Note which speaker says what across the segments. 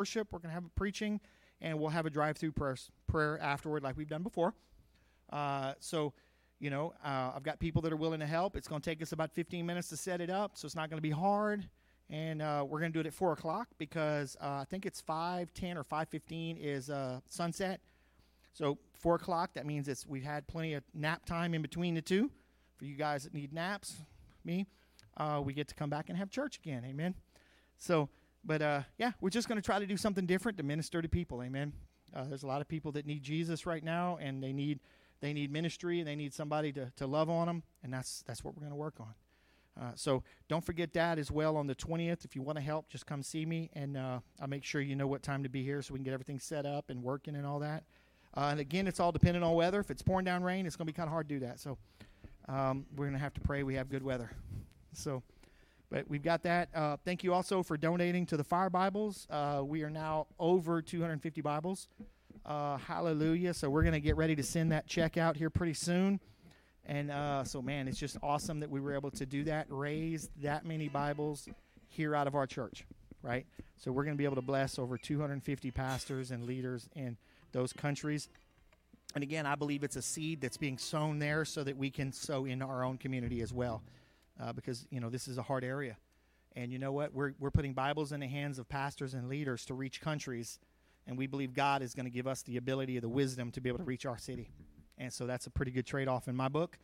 Speaker 1: worship, we're going to have a preaching, and we'll have a drive-through prayer, prayer afterward, like we've done before. Uh, so, you know, uh, I've got people that are willing to help. It's going to take us about 15 minutes to set it up, so it's not going to be hard. And uh, we're going to do it at four o'clock because uh, I think it's 5:10 or 5:15 is uh, sunset. So four o'clock. That means it's we've had plenty of nap time in between the two. For you guys that need naps, me, uh, we get to come back and have church again. Amen. So, but uh, yeah, we're just going to try to do something different to minister to people. Amen. Uh, there's a lot of people that need Jesus right now, and they need they need ministry, and they need somebody to, to love on them, and that's that's what we're going to work on. Uh, so don't forget that as well on the 20th. If you want to help, just come see me, and uh, I'll make sure you know what time to be here so we can get everything set up and working and all that. Uh, and again, it's all dependent on weather. If it's pouring down rain, it's going to be kind of hard to do that. So um, we're going to have to pray we have good weather. So, but we've got that. Uh, thank you also for donating to the Fire Bibles. Uh, we are now over 250 Bibles. Uh, hallelujah. So we're going to get ready to send that check out here pretty soon. And uh, so, man, it's just awesome that we were able to do that, raise that many Bibles here out of our church, right? So we're going to be able to bless over 250 pastors and leaders in those countries. And again, I believe it's a seed that's being sown there so that we can sow in our own community as well, uh, because you know this is a hard area. And you know what? We're we're putting Bibles in the hands of pastors and leaders to reach countries, and we believe God is going to give us the ability, the wisdom to be able to reach our city. And so that's a pretty good trade off in my book.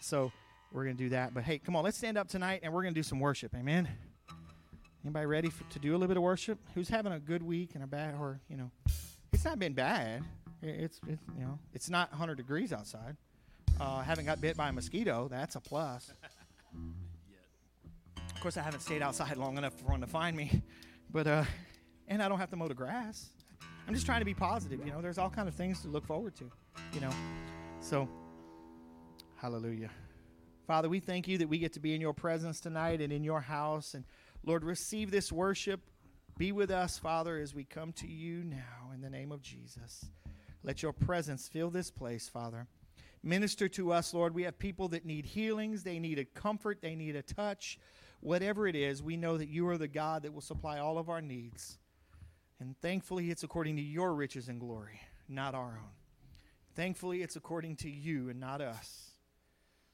Speaker 1: So we're going to do that. But hey, come on, let's stand up tonight and we're going to do some worship. Amen. Anybody ready for, to do a little bit of worship? Who's having a good week and a bad, or you know, it's not been bad. It's, it's you know, it's not 100 degrees outside. Uh, haven't got bit by a mosquito. That's a plus. Of course, I haven't stayed outside long enough for one to find me, but uh, and I don't have to mow the grass. I'm just trying to be positive. You know, there's all kind of things to look forward to. You know, so hallelujah, Father, we thank you that we get to be in your presence tonight and in your house, and Lord, receive this worship. Be with us, Father, as we come to you now in the name of Jesus. Let your presence fill this place, Father. Minister to us, Lord. We have people that need healings, they need a comfort, they need a touch. Whatever it is, we know that you are the God that will supply all of our needs. And thankfully, it's according to your riches and glory, not our own. Thankfully, it's according to you and not us.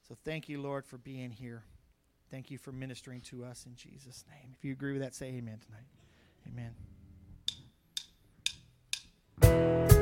Speaker 1: So thank you, Lord, for being here. Thank you for ministering to us in Jesus' name. If you agree with that, say amen tonight. Amen.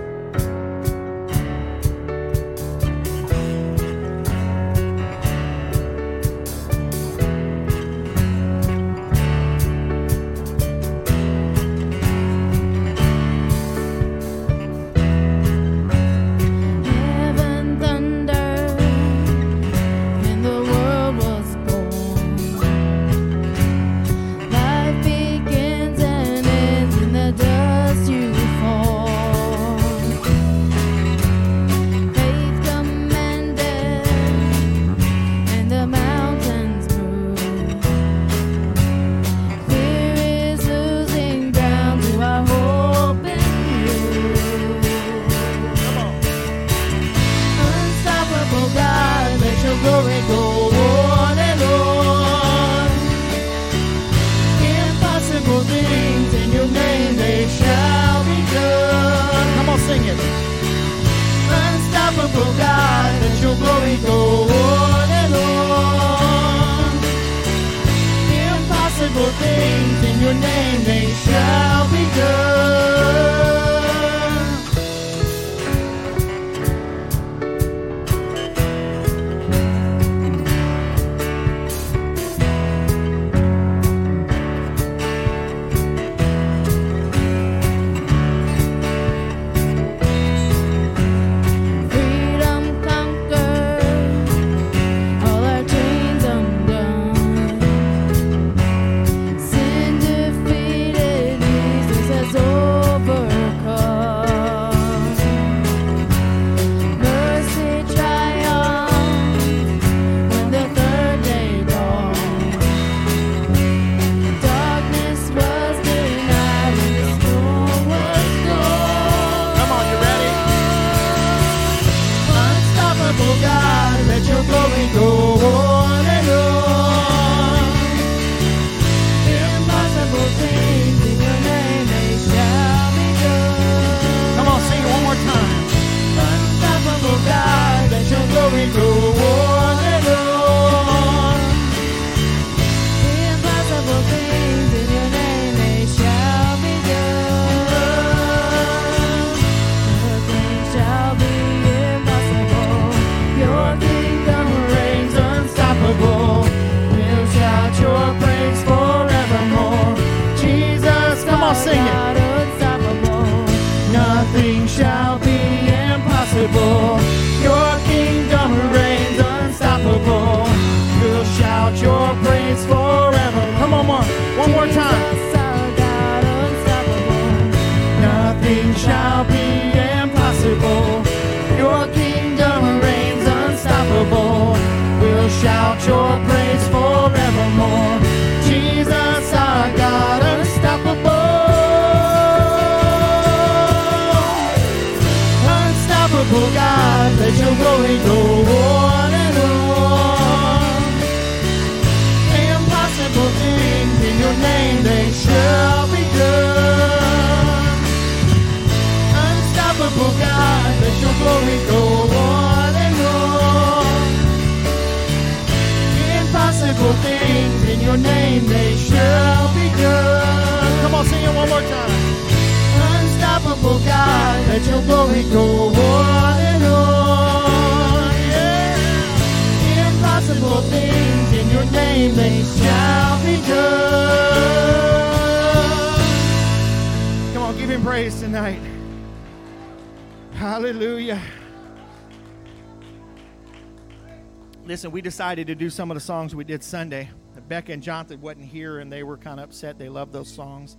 Speaker 1: Decided to do some of the songs we did Sunday. Becca and Jonathan wasn't here, and they were kind of upset. They love those songs,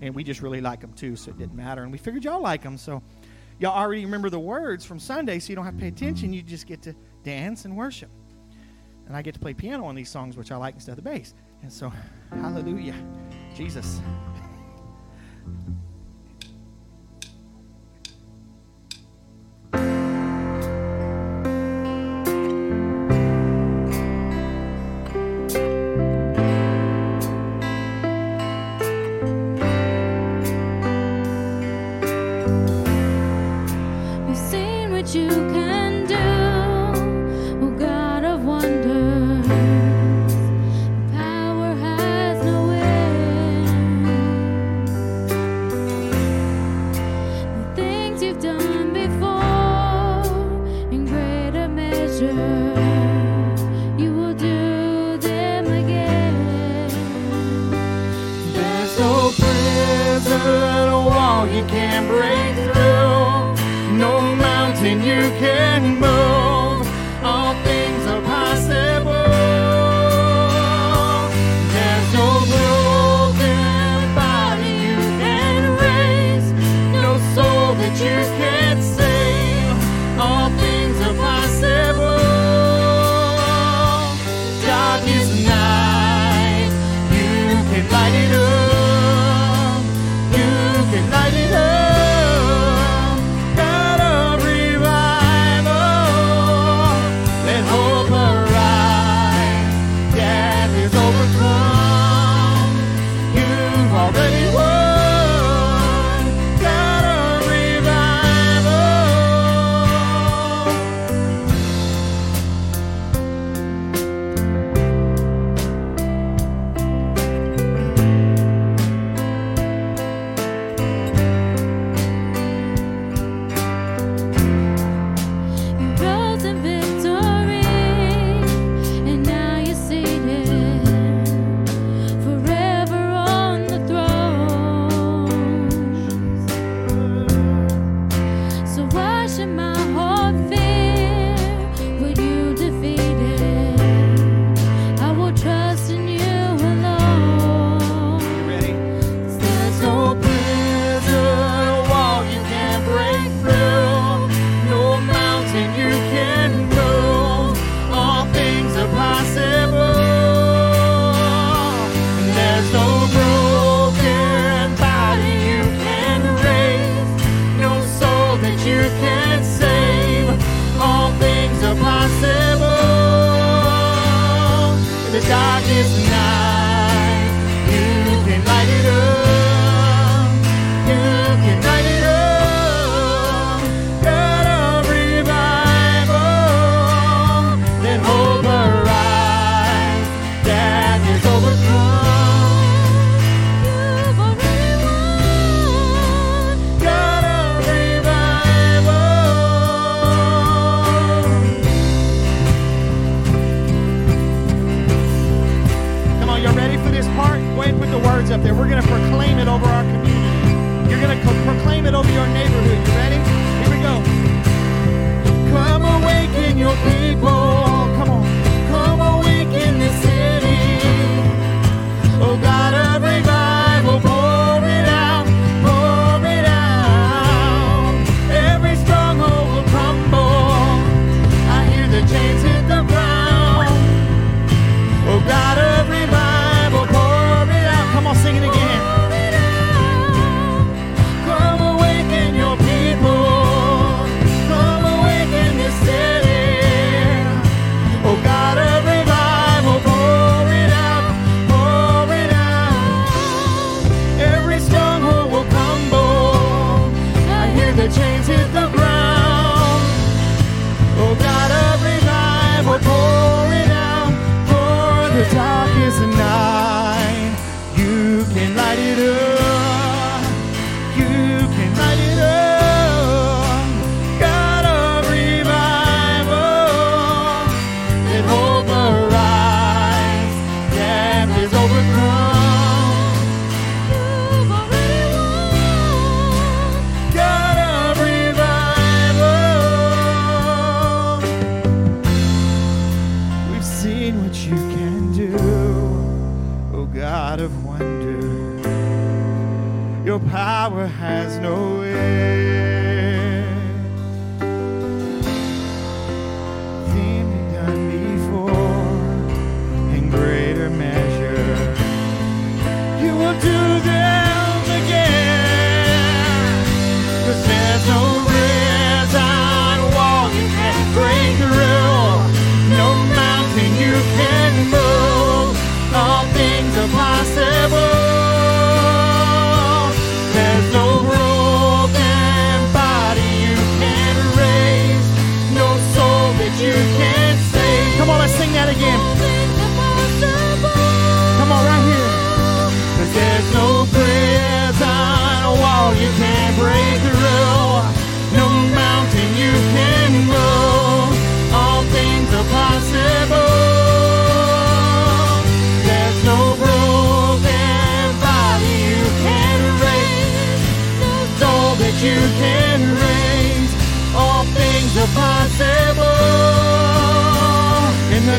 Speaker 1: and we just really like them too, so it didn't matter. And we figured y'all like them, so y'all already remember the words from Sunday, so you don't have to pay attention. You just get to dance and worship. And I get to play piano on these songs, which I like instead of the bass. And so, hallelujah, Jesus.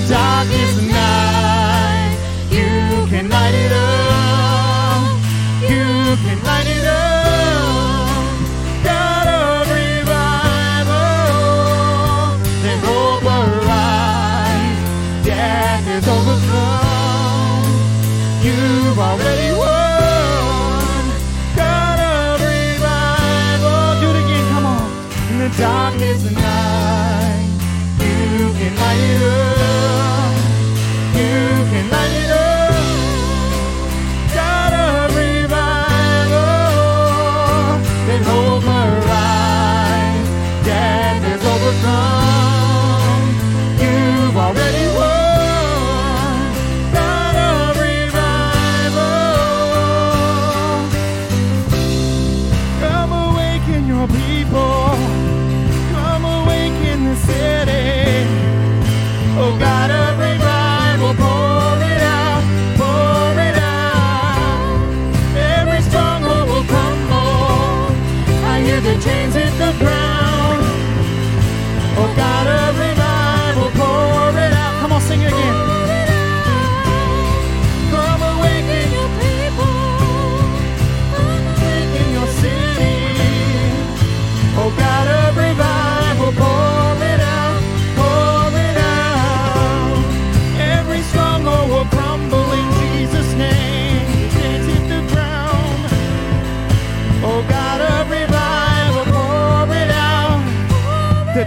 Speaker 1: Possible.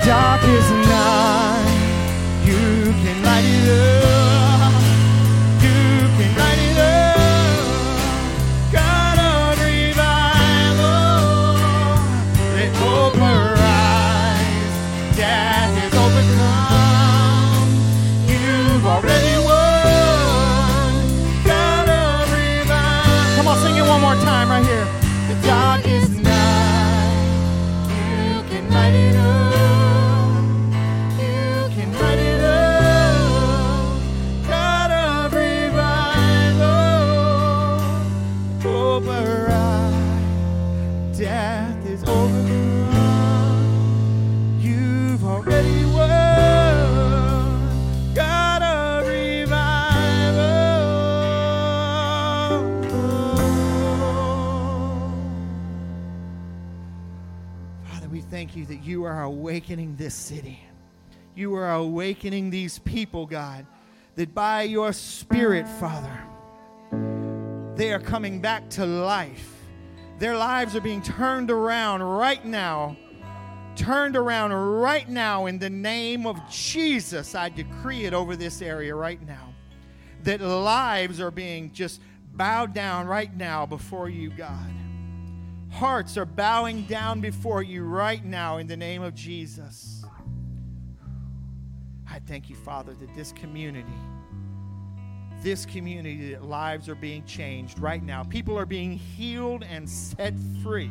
Speaker 1: The darkest thank you that you are awakening this city. You are awakening these people, God, that by your Spirit, Father, they are coming back to life. Their lives are being turned around right now. Turned around right now in the name of Jesus. I decree it over this area right now. That lives are being just bowed down right now before you, God. Hearts are bowing down before you right now in the name of Jesus. I thank you, Father, that this community, this community, that lives are being changed right now. People are being healed and set free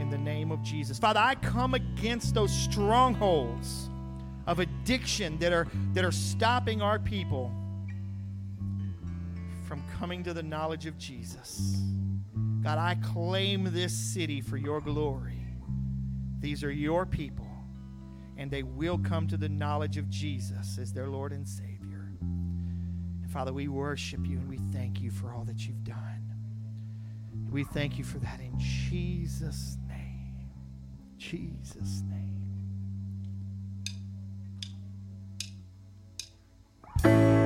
Speaker 1: in the name of Jesus. Father, I come against those strongholds of addiction that are, that are stopping our people from coming to the knowledge of Jesus. God, I claim this city for your glory. These are your people, and they will come to the knowledge of Jesus as their Lord and Savior. And Father, we worship you and we thank you for all that you've done.
Speaker 2: We thank you for that in Jesus' name. Jesus' name.
Speaker 1: We've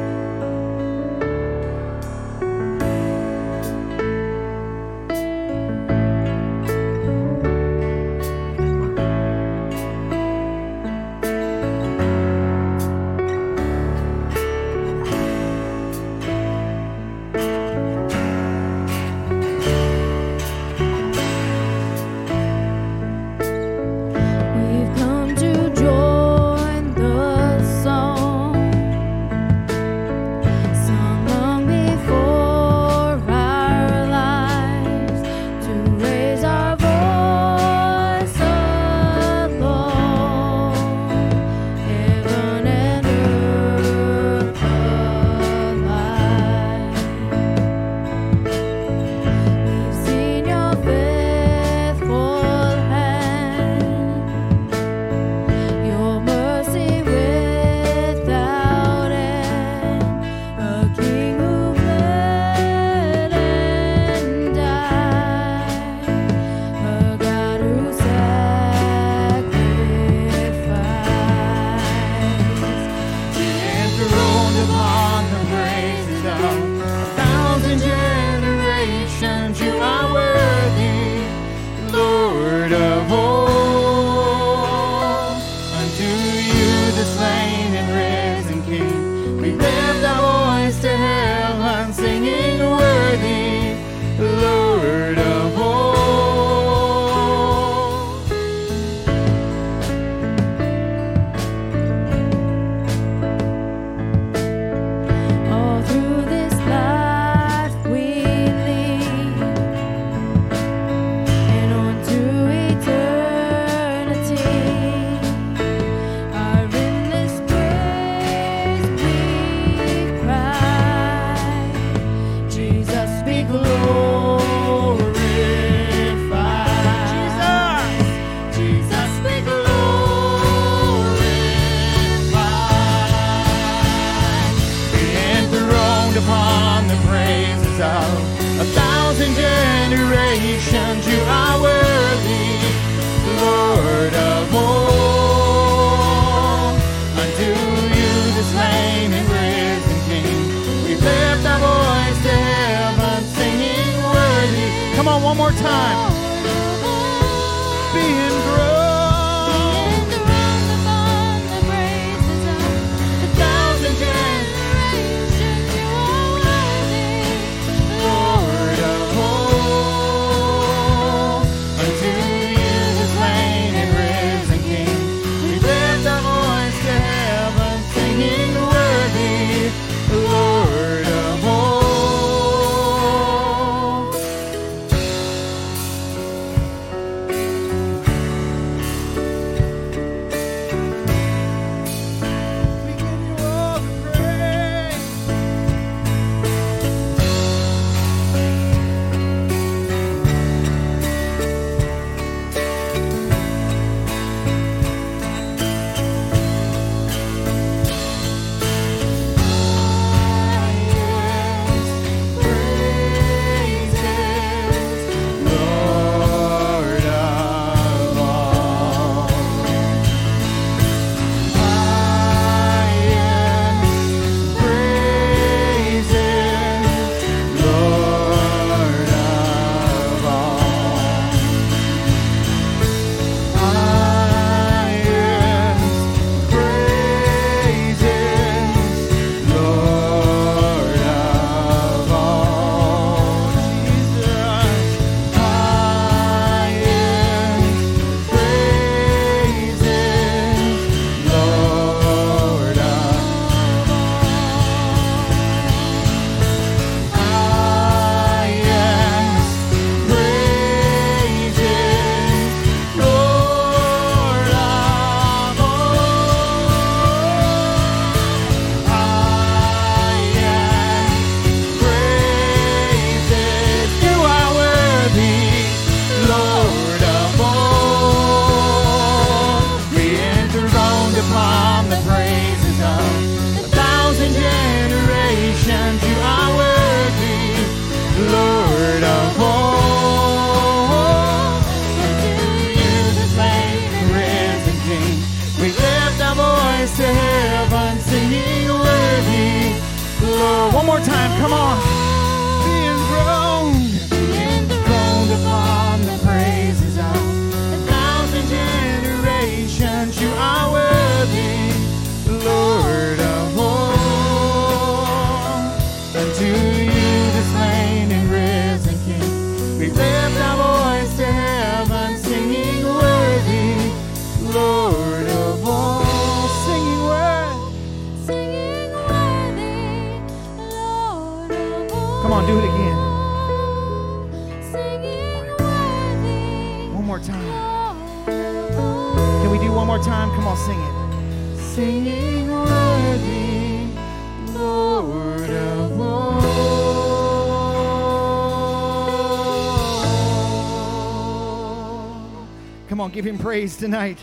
Speaker 1: on, give him praise tonight.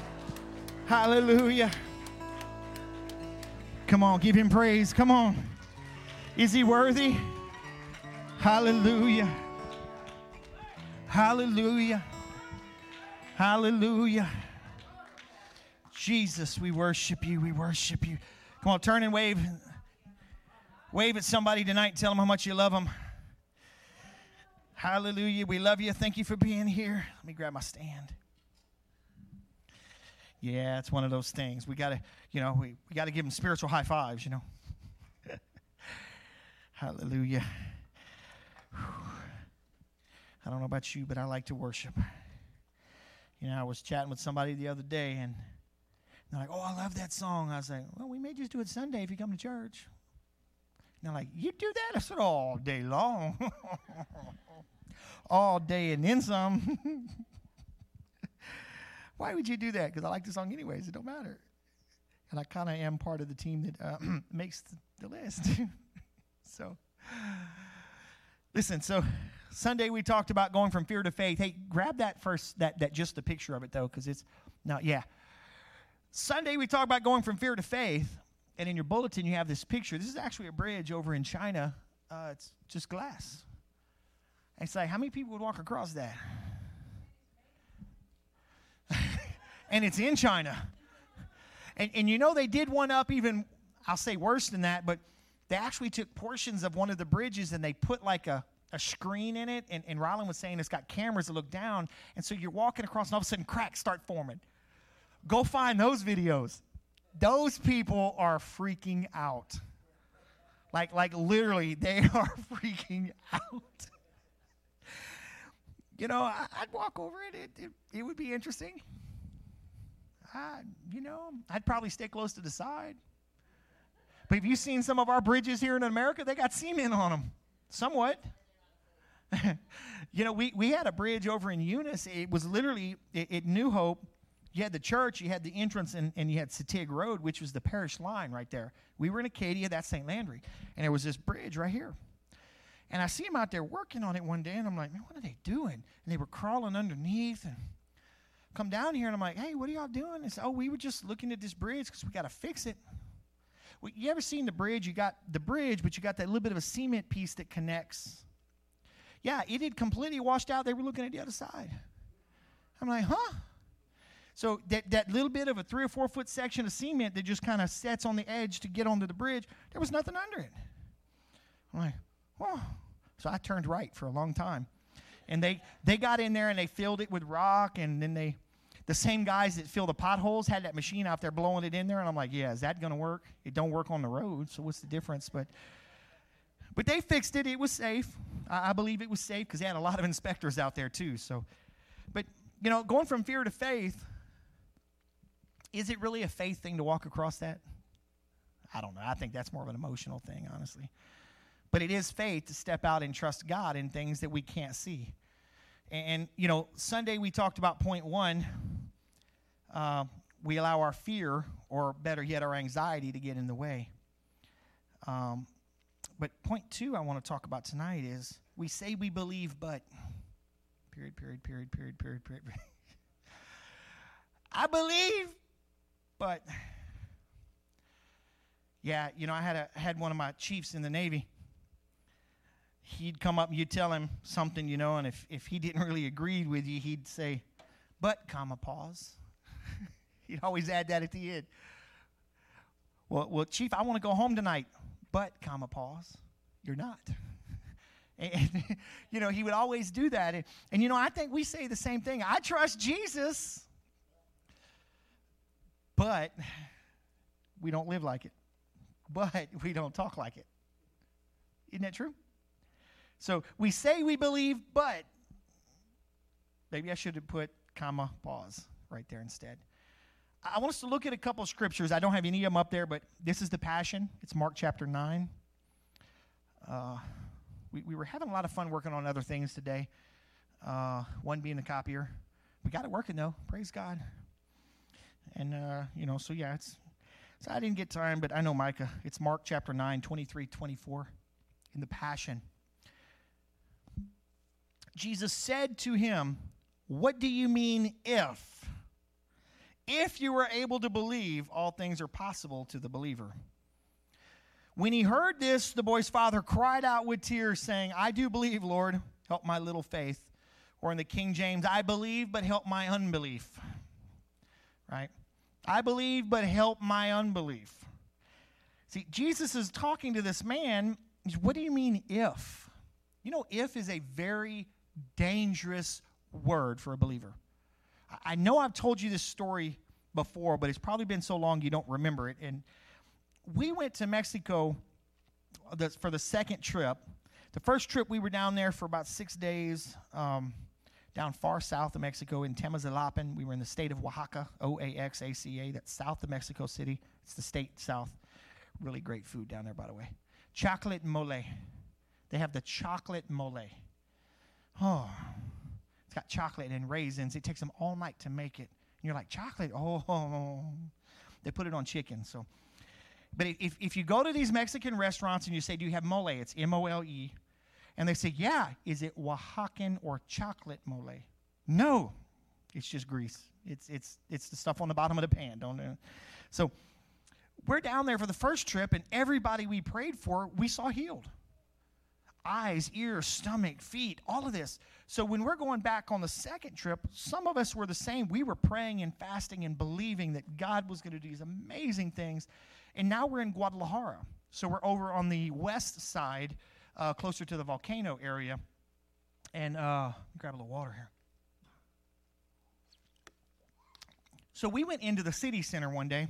Speaker 1: Hallelujah. Come on, give him praise. Come on. Is he worthy? Hallelujah. Hallelujah. Hallelujah. Jesus, we worship you. We worship you. Come on, turn and wave. Wave at somebody tonight tell them how much you love them. Hallelujah. We love you. Thank you for being here. Let me grab my stand. Yeah, it's one of those things. We got to, you know, we, we got to give them spiritual high fives, you know. Hallelujah. I don't know about you, but I like to worship. You know, I was chatting with somebody the other day, and they're like, "Oh, I love that song." I was like, "Well, we may just do it Sunday if you come to church." And they're like, "You do that?" I said, "All day long, all day and then some." Why would you do that? Because I like the song anyways. It don't matter. And I kind of am part of the team that uh, makes the list. so, listen. So, Sunday we talked about going from fear to faith. Hey, grab that first. That that just the picture of it though, because it's not. Yeah. Sunday we talked about going from fear to faith, and in your bulletin you have this picture. This is actually a bridge over in China. Uh, it's just glass. And it's like, how many people would walk across that? And it's in China. And, and you know, they did one up even, I'll say worse than that, but they actually took portions of one of the bridges and they put like a, a screen in it. And, and Rylan was saying it's got cameras that look down. And so you're walking across and all of a sudden cracks start forming. Go find those videos. Those people are freaking out. Like, like literally, they are freaking out. You know, I, would walk over it. It, it. it would be interesting. I, you know, I'd probably stay close to the side. But have you seen some of our bridges here in America? They got cement on them, somewhat. you know, we, we had a bridge over in Eunice. It was literally at New Hope. You had the church, you had the entrance, and, and you had Satig Road, which was the parish line right there. We were in Acadia, that's St. Landry. And there was this bridge right here. And I see them out there working on it one day, and I'm like, man, what are they doing? And they were crawling underneath and come down here, and I'm like, hey, what are y'all doing? Said, oh, we were just looking at this bridge because we got to fix it. Well, you ever seen the bridge? You got the bridge, but you got that little bit of a cement piece that connects. Yeah, it had completely washed out. They were looking at the other side. I'm like, huh? So that, that little bit of a three or four foot section of cement that just kind of sets on the edge to get onto the bridge, there was nothing under it. I'm like, oh. So I turned right for a long time. And they, they got in there and they filled it with rock and then they the same guys that fill the potholes had that machine out there blowing it in there and I'm like, yeah, is that going to work? It don't work on the road, so what's the difference? But but they fixed it. It was safe. I, I believe it was safe because they had a lot of inspectors out there too. So, but you know, going from fear to faith, is it really a faith thing to walk across that? I don't know. I think that's more of an emotional thing, honestly. But it is faith to step out and trust God in things that we can't see. And, you know, Sunday we talked about point one. Uh, we allow our fear, or better yet, our anxiety to get in the way. Um, but point two I want to talk about tonight is we say we believe, but period, period, period, period, period, period. period. I believe, but yeah, you know, I had a had one of my chiefs in the Navy. He'd come up and you'd tell him something, you know, and if, if he didn't really agree with you, he'd say, but, comma, pause. he'd always add that at the end. Well, well, Chief, I want to go home tonight, but, comma, pause. You're not. and, you know, he would always do that. And, and, you know, I think we say the same thing. I trust Jesus, but we don't live like it. But we don't talk like it. Isn't that true? So we say we believe, but maybe I should have put comma pause right there instead. I want us to look at a couple scriptures. I don't have any of them up there, but this is the Passion. It's Mark chapter 9. Uh, we, we were having a lot of fun working on other things today, uh, one being the copier. we got it working though. Praise God. And uh, you know, so yeah, it's so I didn't get time, but I know Micah. It's Mark chapter 9, 23, 24 in the Passion. Jesus said to him, What do you mean if? If you were able to believe, all things are possible to the believer. When he heard this, the boy's father cried out with tears, saying, I do believe, Lord, help my little faith. Or in the King James, I believe, but help my unbelief. Right? I believe, but help my unbelief. See, Jesus is talking to this man. What do you mean, if? You know, if is a very dangerous word for a believer. I know I've told you this story before, but it's probably been so long you don't remember it. And we went to Mexico for the second trip. The first trip, we were down there for about six days, um, down far south of Mexico in Temazilapan. We were in the state of Oaxaca, O A X A C A. That's south of Mexico City. It's the state south. Really great food down there, by the way. Chocolate mole. They have the chocolate mole. Oh, it's got chocolate and raisins. It takes them all night to make it. And you're like, chocolate? Oh, they put it on chicken. So, but if, if you go to these Mexican restaurants and you say, Do you have mole? It's M O L E. And they say, Yeah, is it Oaxacan or chocolate mole? No, it's just grease. It's, it's, it's the stuff on the bottom of the pan. Don't know. So we're down there for the first trip, and everybody we prayed for, we saw healed eyes, ears, stomach, feet, all of this. So when we're going back on the second trip, some of us were the same. We were praying and fasting and believing that God was going to do these amazing things. And now we're in Guadalajara. So we're over on the west side, uh, closer to the volcano area. And uh, grab a little water here. So we went into the city center one day,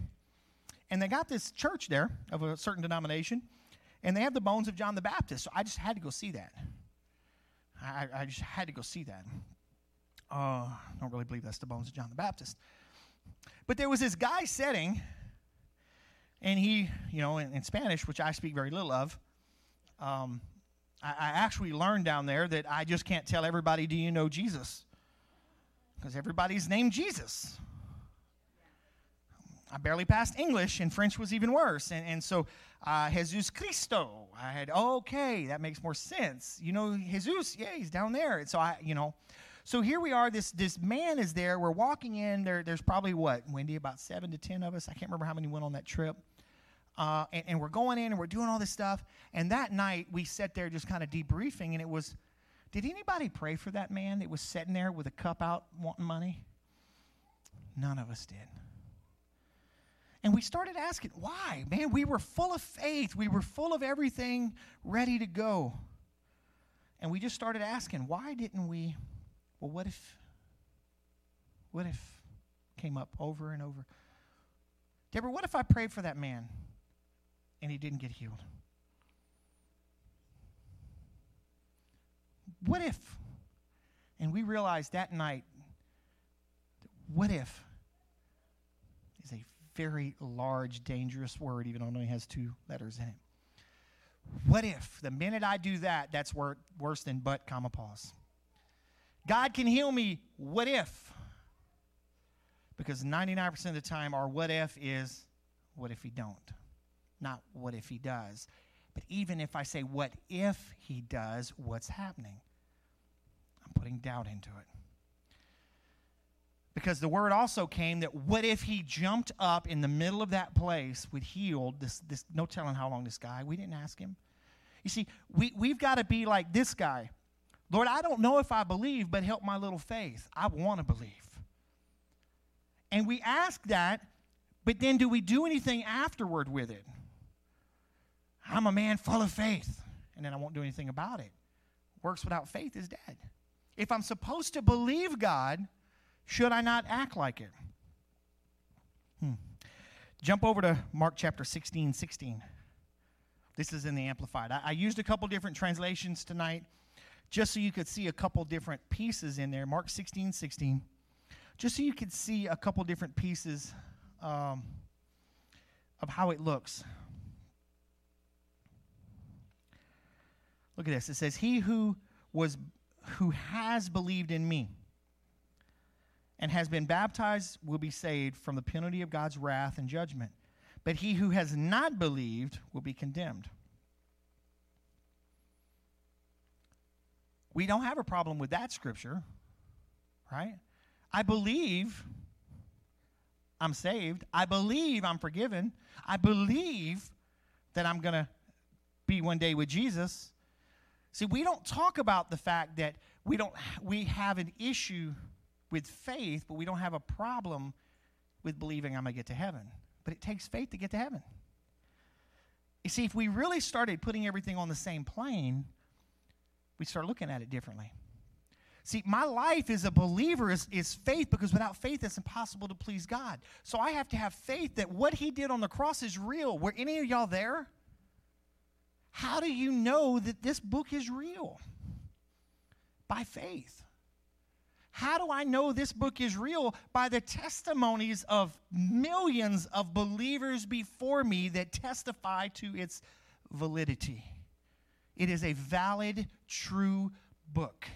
Speaker 1: and they got this church there of a certain denomination and they have the bones of John the Baptist. So I just had to go see that. I, I just had to go see that. Uh, I don't really believe that's the bones of John the Baptist. But there was this guy sitting, and he, you know, in, in Spanish, which I speak very little of, um, I, I actually learned down there that I just can't tell everybody, do you know Jesus? Because everybody's named Jesus. I barely passed English, and French was even worse. And, and so, uh, Jesus Cristo, I had, okay, that makes more sense. You know, Jesus, yeah, he's down there. And so I, you know, so here we are. This this man is there. We're walking in. There, there's probably what, Wendy, about seven to ten of us. I can't remember how many went on that trip. Uh, and, and we're going in and we're doing all this stuff. And that night we sat there just kind of debriefing, and it was, did anybody pray for that man that was sitting there with a cup out wanting money? None of us did. And we started asking, why? Man, we were full of faith. We were full of everything ready to go. And we just started asking, why didn't we? Well, what if? What if? Came up over and over. Deborah, what if I prayed for that man and he didn't get healed? What if? And we realized that night, what if very large, dangerous word, even though it only has two letters in it. What if the minute I do that, that's wor- worse than but, comma, pause? God can heal me. What if? Because 99% of the time, our what if is what if he don't? Not what if he does. But even if I say what if he does, what's happening? I'm putting doubt into it. Because the word also came that what if he jumped up in the middle of that place with healed this, this no telling how long this guy, we didn't ask him. You see, we, we've got to be like this guy. Lord, I don't know if I believe, but help my little faith. I want to believe. And we ask that, but then do we do anything afterward with it? I'm a man full of faith, and then I won't do anything about it. Works without faith is dead. If I'm supposed to believe God, should I not act like it? Hmm. Jump over to Mark chapter 16, 16. This is in the Amplified. I, I used a couple different translations tonight just so you could see a couple different pieces in there. Mark 16, 16. Just so you could see a couple different pieces um, of how it looks. Look at this. It says, He who was who has believed in me and has been baptized will be saved from the penalty of God's wrath and judgment. But he who has not believed will be condemned. We don't have a problem with that scripture, right? I believe I'm saved. I believe I'm forgiven. I believe that I'm going to be one day with Jesus. See, we don't talk about the fact that we don't we have an issue with faith, but we don't have a problem with believing I'm going to get to heaven. But it takes faith to get to heaven. You see, if we really started putting everything on the same plane, we start looking at it differently. See, my life as a believer is, is faith because without faith, it's impossible to please God. So I have to have faith that what He did on the cross is real. Were any of y'all there? How do you know that this book is real? By faith. How do I know this book is real? By the testimonies of millions of believers before me that testify to its validity. It is a valid, true book.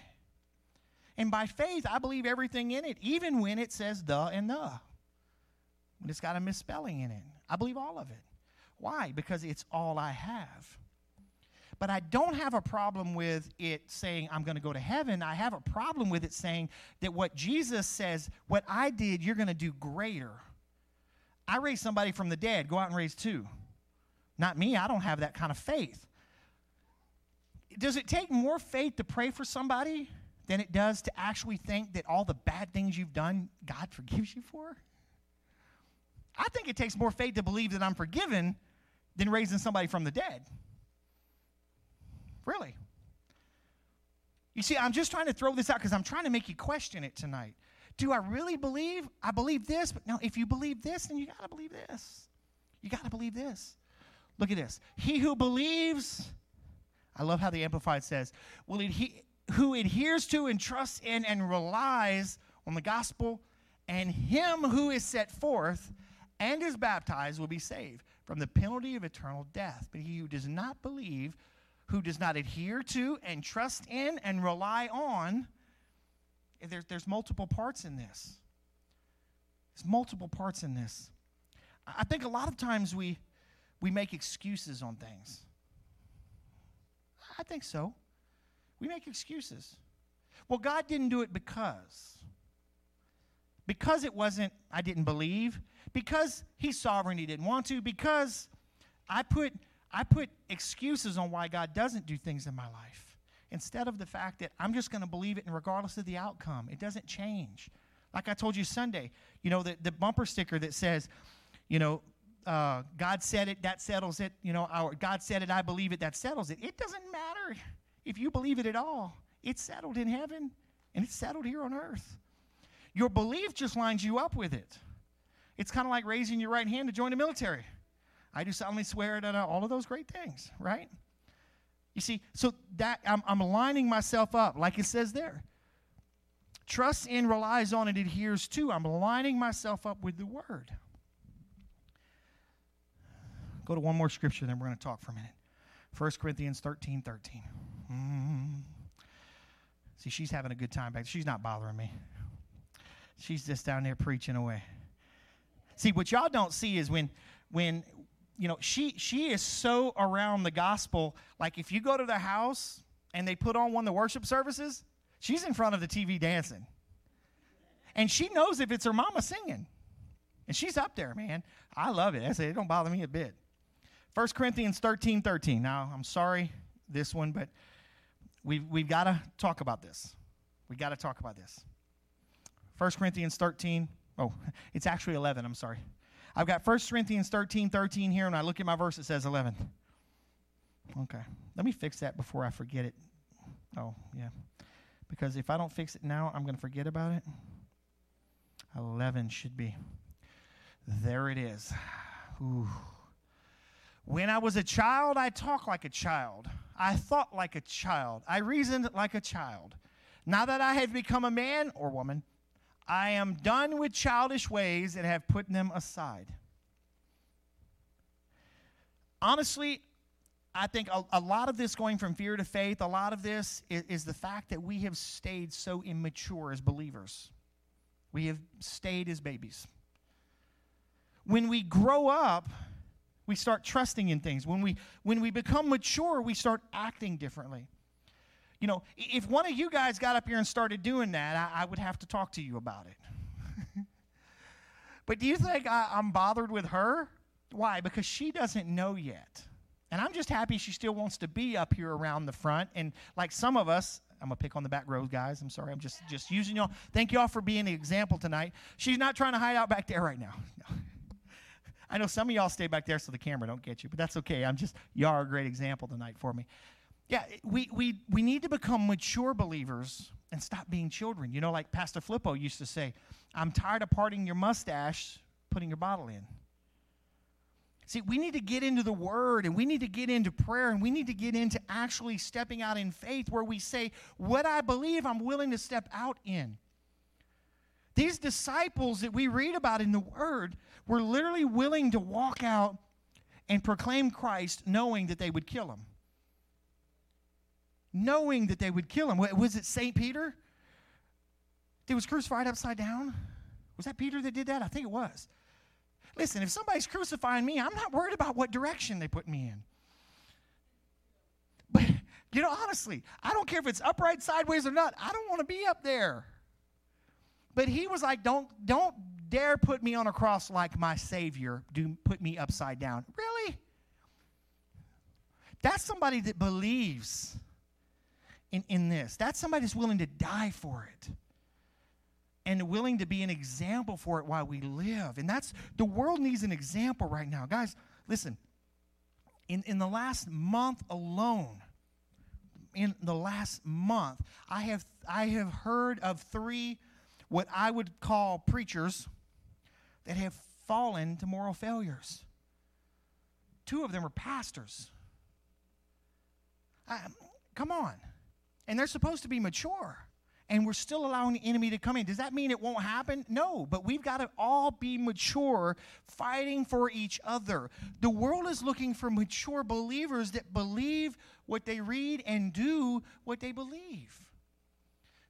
Speaker 1: And by faith, I believe everything in it, even when it says the and the. When it's got a misspelling in it. I believe all of it. Why? Because it's all I have. But I don't have a problem with it saying I'm going to go to heaven. I have a problem with it saying that what Jesus says, what I did, you're going to do greater. I raised somebody from the dead. Go out and raise two. Not me. I don't have that kind of faith. Does it take more faith to pray for somebody than it does to actually think that all the bad things you've done, God forgives you for? I think it takes more faith to believe that I'm forgiven than raising somebody from the dead. Really. You see, I'm just trying to throw this out because I'm trying to make you question it tonight. Do I really believe? I believe this, but no, if you believe this, then you got to believe this. You got to believe this. Look at this. He who believes, I love how the Amplified says, will he, who adheres to and trusts in and relies on the gospel, and him who is set forth and is baptized will be saved from the penalty of eternal death. But he who does not believe, who does not adhere to and trust in and rely on, there's, there's multiple parts in this. There's multiple parts in this. I think a lot of times we, we make excuses on things. I think so. We make excuses. Well, God didn't do it because. Because it wasn't, I didn't believe. Because He's sovereign, He didn't want to. Because I put I put excuses on why God doesn't do things in my life instead of the fact that I'm just going to believe it and regardless of the outcome. It doesn't change. Like I told you Sunday, you know, the, the bumper sticker that says, you know, uh, God said it, that settles it. You know, our, God said it, I believe it, that settles it. It doesn't matter if you believe it at all. It's settled in heaven and it's settled here on earth. Your belief just lines you up with it. It's kind of like raising your right hand to join the military. I do solemnly swear that all of those great things, right? You see, so that I'm, I'm lining myself up, like it says there. Trusts in, relies on, and adheres to. I'm lining myself up with the word. Go to one more scripture, then we're going to talk for a minute. 1 Corinthians 13 13. Mm. See, she's having a good time back. She's not bothering me. She's just down there preaching away. See, what y'all don't see is when when you know, she she is so around the gospel. Like if you go to the house and they put on one of the worship services, she's in front of the TV dancing. And she knows if it's her mama singing. And she's up there, man. I love it. I say it don't bother me a bit. 1 Corinthians 13, 13. Now, I'm sorry, this one, but we've, we've got to talk about this. we got to talk about this. 1 Corinthians 13. Oh, it's actually 11. I'm sorry. I've got 1 Corinthians 13 13 here, and I look at my verse, it says 11. Okay. Let me fix that before I forget it. Oh, yeah. Because if I don't fix it now, I'm going to forget about it. 11 should be. There it is. Ooh. When I was a child, I talked like a child. I thought like a child. I reasoned like a child. Now that I have become a man or woman, I am done with childish ways and have put them aside. Honestly, I think a, a, lot of this going from fear to faith, a lot of this is, is the fact that we have stayed so immature as believers. We have stayed as babies. When we grow up, we start trusting in things. When we when we become mature, we start acting differently. You know, if one of you guys got up here and started doing that, I, I would have to talk to you about it. but do you think I, I'm bothered with her? Why? Because she doesn't know yet. And I'm just happy she still wants to be up here around the front. And like some of us, I'm gonna pick on the back row guys. I'm sorry. I'm just just using y'all. Thank y'all for being the example tonight. She's not trying to hide out back there right now. No. I know some of y'all stay back there so the camera don't get you, but that's okay. I'm just y'all are a great example tonight for me. Yeah, we we we need to become mature believers and stop being children. You know, like Pastor Flippo used to say, "I'm tired of parting your mustache, putting your bottle in." See, we need to get into the Word and we need to get into prayer and we need to get into actually stepping out in faith where we say, What I believe, I'm willing to step out in. These disciples that we read about in the Word were literally willing to walk out and proclaim Christ knowing that they would kill him. Knowing that they would kill him. Was it St. Peter that was crucified upside down? Was that Peter that did that? I think it was. Listen, if somebody's crucifying me, I'm not worried about what direction they put me in. But, you know, honestly, I don't care if it's upright, sideways, or not. I don't want to be up there. But he was like, don't, don't dare put me on a cross like my Savior. Do put me upside down. Really? That's somebody that believes in, in this. That's somebody that's willing to die for it and willing to be an example for it while we live. And that's the world needs an example right now. Guys, listen. In, in the last month alone, in the last month, I have I have heard of three what I would call preachers that have fallen to moral failures. Two of them are pastors. I, come on. And they're supposed to be mature and we're still allowing the enemy to come in. Does that mean it won't happen? No, but we've got to all be mature, fighting for each other. The world is looking for mature believers that believe what they read and do what they believe.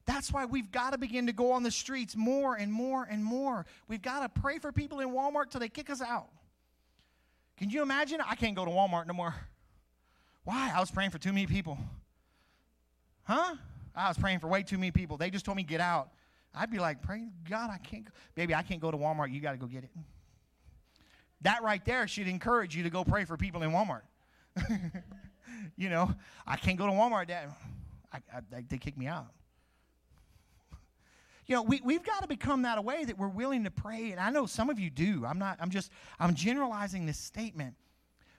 Speaker 1: That's why we've got to begin to go on the streets more and more and more. We've got to pray for people in Walmart till they kick us out. Can you imagine? I can't go to Walmart no more. Why? I was praying for too many people. Huh? I was praying for way too many people. They just told me get out. I'd be like, praise God, I can't go. Baby, I can't go to Walmart. You got to go get it. That right there should encourage you to go pray for people in Walmart. you know, I can't go to Walmart. Dad. I, I, they kick me out. You know, we, we've got to become that way that we're willing to pray. And I know some of you do. I'm not, I'm just, I'm generalizing this statement.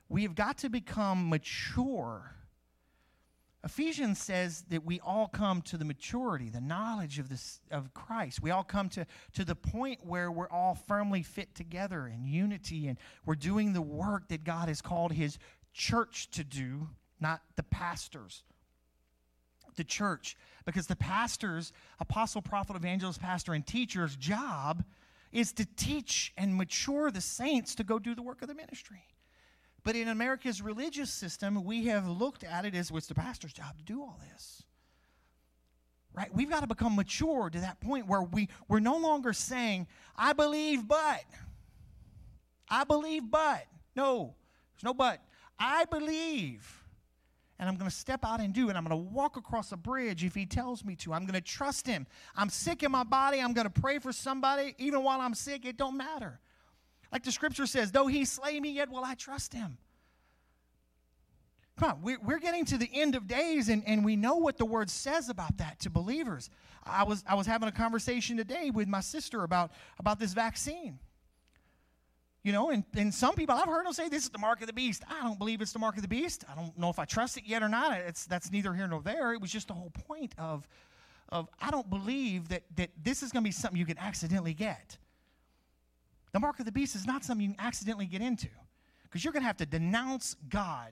Speaker 1: We have got to become mature Ephesians says that we all come to the maturity, the knowledge of this of Christ. We all come to, to the point where we're all firmly fit together in unity and we're doing the work that God has called his church to do, not the pastors. The church. Because the pastors, apostle, prophet, evangelist, pastor, and teacher's job is to teach and mature the saints to go do the work of the ministry. But in America's religious system, we have looked at it as well, it's the pastor's job to do all this. Right? We've got to become mature to that point where we, we're no longer saying, I believe, but. I believe, but. No, there's no but. I believe. And I'm going to step out and do it. I'm going to walk across a bridge if he tells me to. I'm going to trust him. I'm sick in my body. I'm going to pray for somebody. Even while I'm sick, it don't matter. Like the scripture says, though he slay me, yet will I trust him. Come on, we're, we're getting to the end of days, and, and we know what the word says about that to believers. I was, I was having a conversation today with my sister about, about this vaccine. You know, and, and some people, I've heard them say this is the mark of the beast. I don't believe it's the mark of the beast. I don't know if I trust it yet or not. It's, that's neither here nor there. It was just the whole point of, of I don't believe that, that this is going to be something you can accidentally get. The mark of the beast is not something you can accidentally get into because you're going to have to denounce God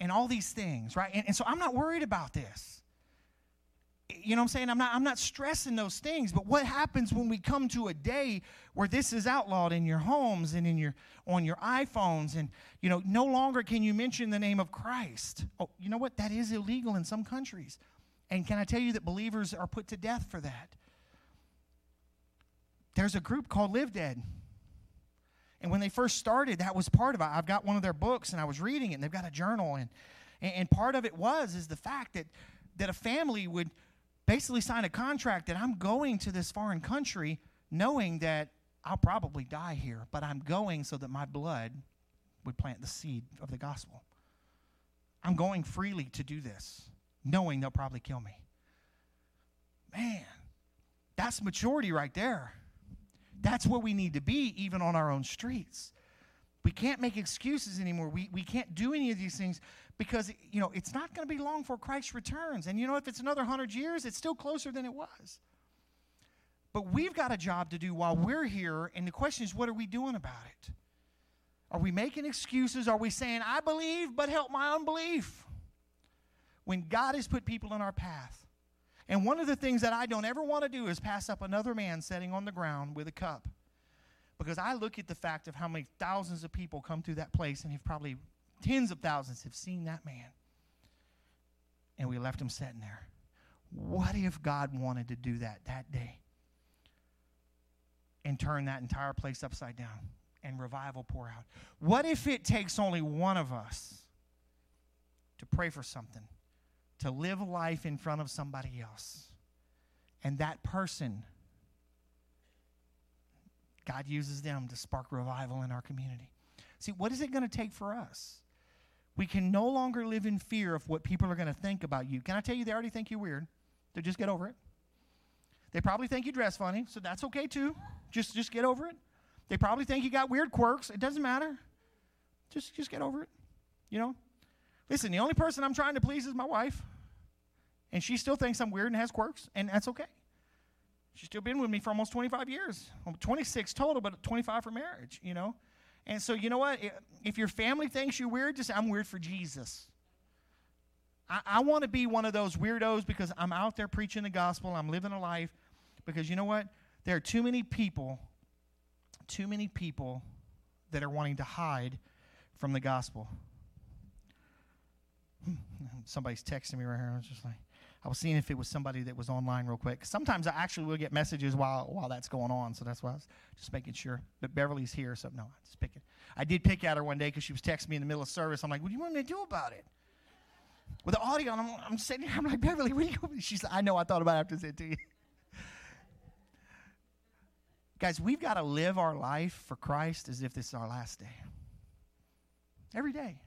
Speaker 1: and all these things, right? And, and, so I'm not worried about this. You know what I'm saying? I'm not, I'm not stressing those things. But what happens when we come to a day where this is outlawed in your homes and in your on your iPhones and you know no longer can you mention the name of Christ? Oh, you know what? That is illegal in some countries. And can I tell you that believers are put to death for that? There's a group called Live Dead. And when they first started, that was part of it. I've got one of their books and I was reading it, and they've got a journal. And, and part of it was is the fact that, that a family would basically sign a contract that I'm going to this foreign country knowing that I'll probably die here, but I'm going so that my blood would plant the seed of the gospel. I'm going freely to do this, knowing they'll probably kill me. Man, that's maturity right there. That's where we need to be, even on our own streets. We can't make excuses anymore. We, we can't do any of these things because, you know, it's not going to be long before Christ returns. And, you know, if it's another 100 years, it's still closer than it was. But we've got a job to do while we're here. And the question is, what are we doing about it? Are we making excuses? Are we saying, I believe, but help my unbelief? When God has put people in our path, and one of the things that I don't ever want to do is pass up another man sitting on the ground with a cup. Because I look at the fact of how many thousands of people come through that place, and have probably tens of thousands have seen that man. And we left him sitting there. What if God wanted to do that that day? And turn that entire place upside down and revival pour out? What if it takes only one of us to pray for something? To live life in front of somebody else. And that person, God uses them to spark revival in our community. See, what is it going to take for us? We can no longer live in fear of what people are going to think about you. Can I tell you, they already think you're weird. So just get over it. They probably think you dress funny, so that's okay too. Just, just get over it. They probably think you got weird quirks. It doesn't matter. Just, just get over it. You know, Listen, the only person I'm trying to please is my wife. And she still thinks I'm weird and has quirks, and that's okay. She's still been with me for almost 25 years. 26 total, but 25 for marriage, you know? And so, you know what? If your family thinks you're weird, just say, I'm weird for Jesus. I, I want to be one of those weirdos because I'm out there preaching the gospel, I'm living a life. Because you know what? There are too many people, too many people that are wanting to hide from the gospel. Hmm, somebody's texting me right here. I was just like, I was seeing if it was somebody that was online real quick. Sometimes I actually will get messages while while that's going on, so that's why I was just making sure. But Beverly's here, so no, I'm just picking. I did pick at her one day because she was texting me in the middle of service. I'm like, "What do you want me to do about it?" With the audio, I'm, I'm sitting here. I'm like, Beverly, what do you? She's like, I know. I thought about it after say it to you. Guys, we've got to live our life for Christ as if this is our last day. Every day.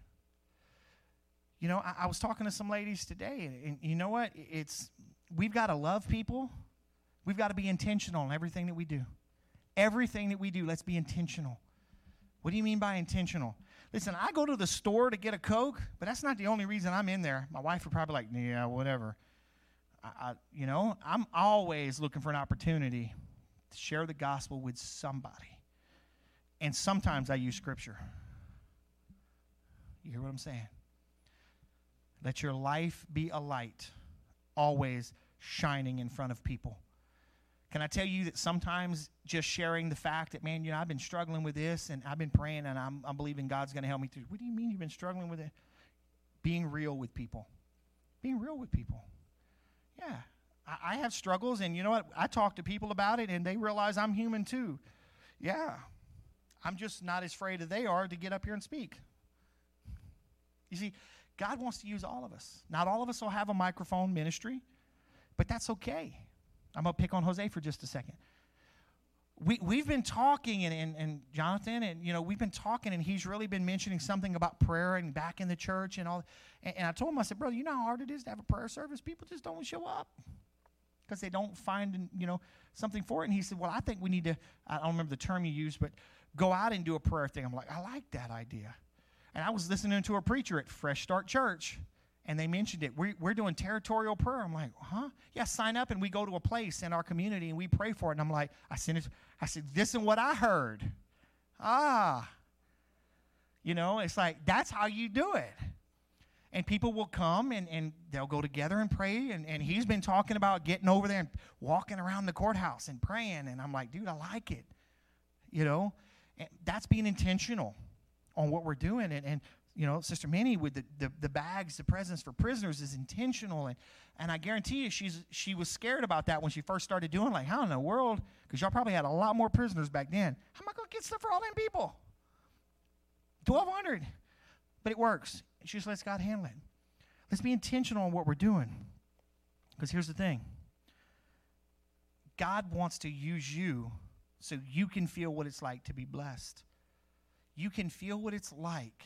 Speaker 1: You know, I, I was talking to some ladies today, and, and you know what? It's we've got to love people. We've got to be intentional in everything that we do. Everything that we do, let's be intentional. What do you mean by intentional? Listen, I go to the store to get a Coke, but that's not the only reason I'm in there. My wife would probably like, yeah, whatever. I, I, you know, I'm always looking for an opportunity to share the gospel with somebody. And sometimes I use scripture. You hear what I'm saying? Let your life be a light, always shining in front of people. Can I tell you that sometimes just sharing the fact that, man, you know, I've been struggling with this and I've been praying and I'm, I'm believing God's going to help me through. What do you mean you've been struggling with it? Being real with people. Being real with people. Yeah. I, I have struggles and you know what? I talk to people about it and they realize I'm human too. Yeah. I'm just not as afraid as they are to get up here and speak. You see, God wants to use all of us. Not all of us will have a microphone ministry, but that's okay. I'm going to pick on Jose for just a second. We, we've been talking, and, and, and Jonathan, and you know, we've been talking, and he's really been mentioning something about prayer and back in the church and all. And, and I told him, I said, brother, you know how hard it is to have a prayer service? People just don't show up because they don't find, you know, something for it. And he said, well, I think we need to, I don't remember the term you used, but go out and do a prayer thing. I'm like, I like that idea. And I was listening to a preacher at Fresh Start Church, and they mentioned it. We're, we're doing territorial prayer. I'm like, huh? Yeah, sign up, and we go to a place in our community and we pray for it. And I'm like, I sent it. I said, this is what I heard. Ah. You know, it's like, that's how you do it. And people will come and, and they'll go together and pray. And, and he's been talking about getting over there and walking around the courthouse and praying. And I'm like, dude, I like it. You know, and that's being intentional on what we're doing. And, and you know, Sister Minnie with the, the, the bags, the presents for prisoners is intentional. And, and I guarantee you, she's, she was scared about that when she first started doing like, how in the world? Because y'all probably had a lot more prisoners back then. How am I going to get stuff for all them people? 1,200. But it works. She just lets God handle it. Let's be intentional on what we're doing. Because here's the thing God wants to use you so you can feel what it's like to be blessed. You can feel what it's like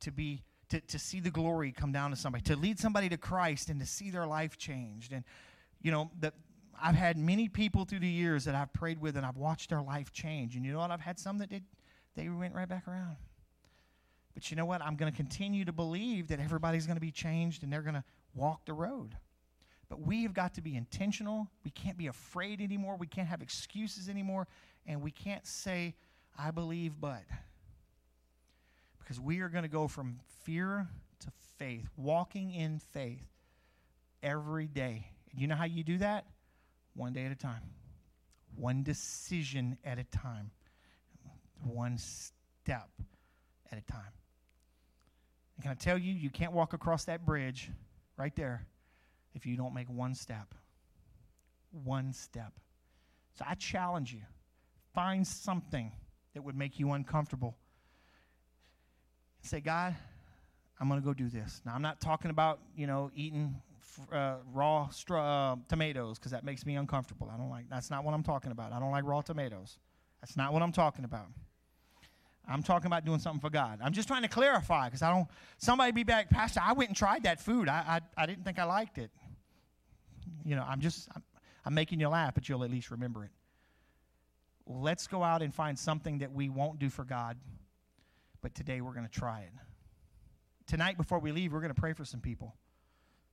Speaker 1: to be to, to see the glory come down to somebody, to lead somebody to Christ and to see their life changed. And you know, that I've had many people through the years that I've prayed with and I've watched their life change. And you know what? I've had some that did they went right back around. But you know what? I'm going to continue to believe that everybody's going to be changed and they're going to walk the road. But we have got to be intentional. We can't be afraid anymore. We can't have excuses anymore. And we can't say, I believe, but. Because we are going to go from fear to faith, walking in faith every day. You know how you do that? One day at a time, one decision at a time, one step at a time. And can I tell you, you can't walk across that bridge right there if you don't make one step. One step. So I challenge you find something that would make you uncomfortable. Say, God, I'm going to go do this. Now, I'm not talking about, you know, eating uh, raw stra- uh, tomatoes because that makes me uncomfortable. I don't like that's not what I'm talking about. I don't like raw tomatoes. That's not what I'm talking about. I'm talking about doing something for God. I'm just trying to clarify because I don't. Somebody be back, Pastor. I went and tried that food. I, I I didn't think I liked it. You know, I'm just I'm, I'm making you laugh, but you'll at least remember it. Let's go out and find something that we won't do for God, but today we're going to try it. Tonight, before we leave, we're going to pray for some people.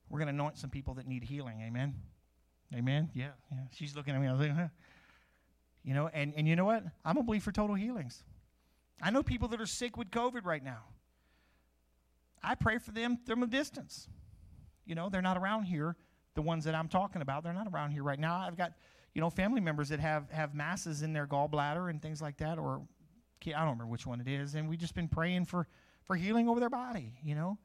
Speaker 1: We're going to anoint some people that need healing. Amen. Amen. Yeah, yeah. She's looking at me. I was like, huh. You know, and, and you know what? I'm a believe for total healings. I know people that are sick with COVID right now. I pray for them from a distance. You know, they're not around here. The ones that I'm talking about, they're not around here right now. I've got, you know, family members that have have masses in their gallbladder and things like that, or I don't remember which one it is, and we've just been praying for for healing over their body. You know,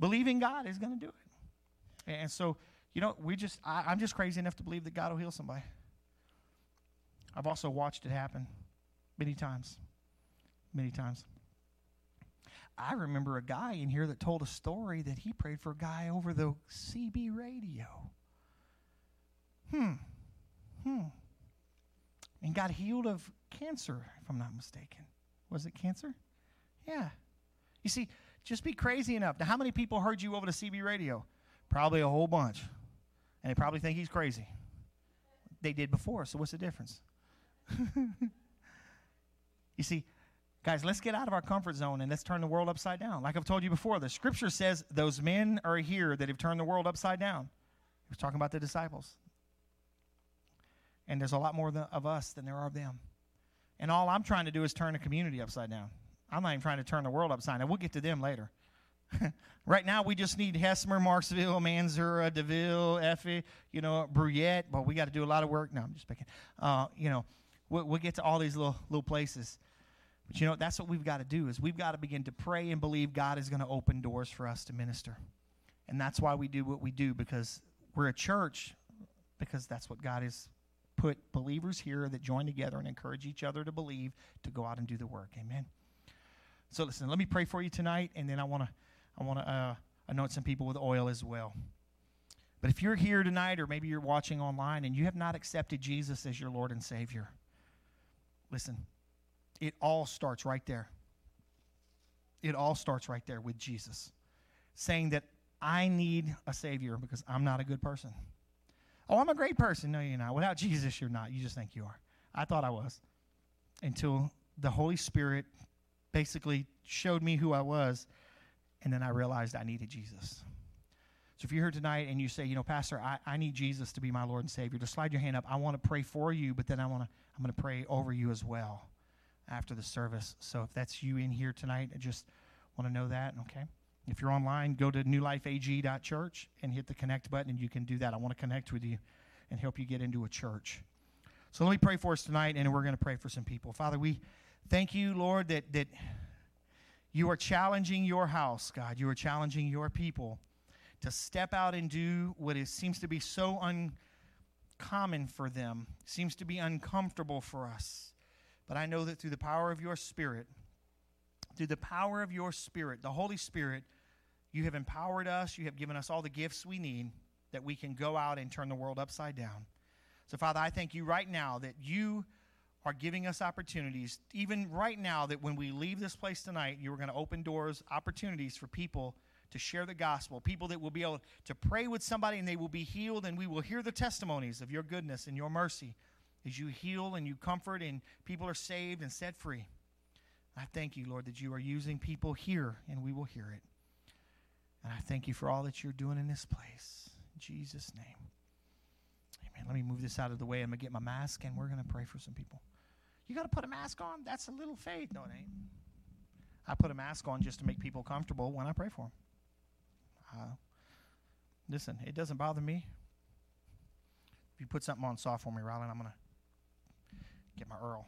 Speaker 1: believing God is going to do it. And so, you know, we just I, I'm just crazy enough to believe that God will heal somebody. I've also watched it happen many times many times. I remember a guy in here that told a story that he prayed for a guy over the CB radio. Hmm. Hmm. And got healed of cancer, if I'm not mistaken. Was it cancer? Yeah. You see, just be crazy enough. Now, how many people heard you over the CB radio? Probably a whole bunch. And they probably think he's crazy. They did before, so what's the difference? you see, Guys, let's get out of our comfort zone and let's turn the world upside down. Like I've told you before, the scripture says those men are here that have turned the world upside down. He was talking about the disciples. And there's a lot more of us than there are of them. And all I'm trying to do is turn the community upside down. I'm not even trying to turn the world upside down. We'll get to them later. right now, we just need Hessmer, Marksville, Mansura, DeVille, Effie, you know, Brouillette. But we got to do a lot of work. No, I'm just picking. Uh, you know, we'll, we'll get to all these little little places. But you know, that's what we've got to do is we've got to begin to pray and believe God is going to open doors for us to minister. And that's why we do what we do because we're a church because that's what God has put believers here that join together and encourage each other to believe to go out and do the work. Amen. So listen, let me pray for you tonight and then I want to I want to uh, anoint some people with oil as well. But if you're here tonight or maybe you're watching online and you have not accepted Jesus as your Lord and Savior, listen, it all starts right there. It all starts right there with Jesus saying that I need a Savior because I'm not a good person. Oh, I'm a great person. No, you're not. Without Jesus, you're not. You just think you are. I thought I was until the Holy Spirit basically showed me who I was, and then I realized I needed Jesus. So if you're here tonight and you say, you know, Pastor, I, I need Jesus to be my Lord and Savior, just slide your hand up. I want to pray for you, but then I want to I'm going to pray over you as well after the service. So if that's you in here tonight, I just want to know that, okay? If you're online, go to newlifeag.church and hit the connect button, and you can do that. I want to connect with you and help you get into a church. So let me pray for us tonight, and we're going to pray for some people. Father, we thank you, Lord, that, that You are challenging your house, God. You are challenging your people to step out and do what is, seems to be so uncommon for them, seems to be uncomfortable for us. But I know that through the power of your Spirit, through the power of your Spirit, the Holy Spirit, you have empowered us. You have given us all the gifts we need that we can go out and turn the world upside down. So, Father, I thank you right now that you are giving us opportunities, even right now, that when we leave this place tonight, you are going to open doors, opportunities for people to share the gospel, people that will be able to pray with somebody and they will be healed, and we will hear the testimonies of your goodness and your mercy as you heal and you comfort, and people are saved and set free. I thank you, Lord, that you are using people here, and we will hear it. And I thank you for all that you're doing in this place. In Jesus' name. Amen. Let me move this out of the way. I'm going to get my mask, and we're going to pray for some people. You got to put a mask on? That's a little faith. No, it ain't. I put a mask on just to make people comfortable when I pray for them. Uh, listen, it doesn't bother me. If you put something on soft for me, Rylan, I'm going to get my Earl.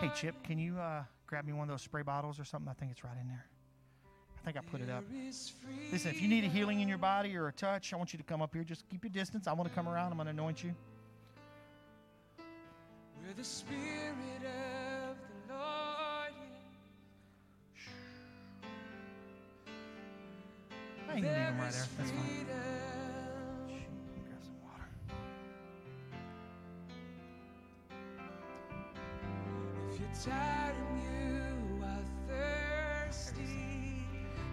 Speaker 1: Hey, Chip, can you uh, grab me one of those spray bottles or something? I think it's right in there. I think I put it up. Listen, if you need a healing in your body or a touch, I want you to come up here. Just keep your distance. I want to come around. I'm going to anoint you. Where the Spirit of the Lord is. I can leave him right there. That's fine.
Speaker 3: You are thirsty,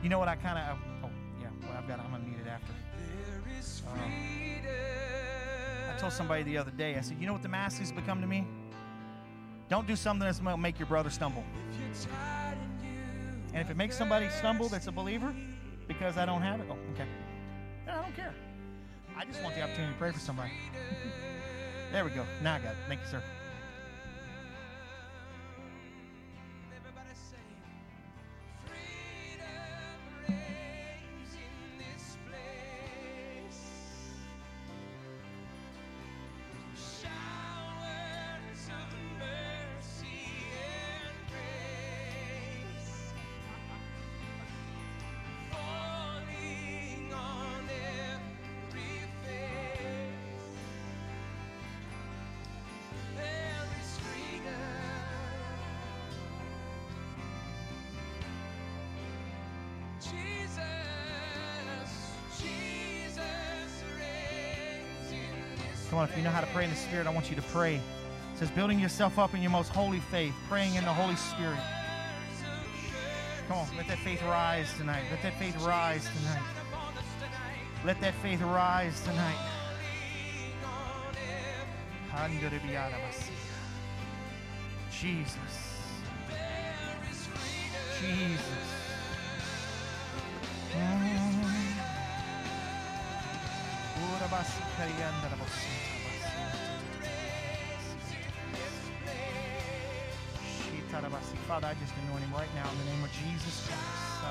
Speaker 1: You know what I kind of. Oh, yeah. Well, I've got. I'm gonna need it after.
Speaker 3: there is
Speaker 1: Uh. I told somebody the other day. I said, you know what the mask has become to me? Don't do something that's gonna make your brother stumble.
Speaker 3: If you're tired and you
Speaker 1: And if it makes somebody stumble that's a believer because I don't have it, oh, okay. Then I don't care. I just want the opportunity to pray for somebody. there we go. Now I got it. Thank you, sir. If you know how to pray in the Spirit, I want you to pray. It says, building yourself up in your most holy faith, praying in the Holy Spirit. Come on, let that faith rise tonight. Let that faith rise tonight. Let that faith rise tonight. Jesus. Jesus. Father, I just anoint him right now in the name of Jesus Christ.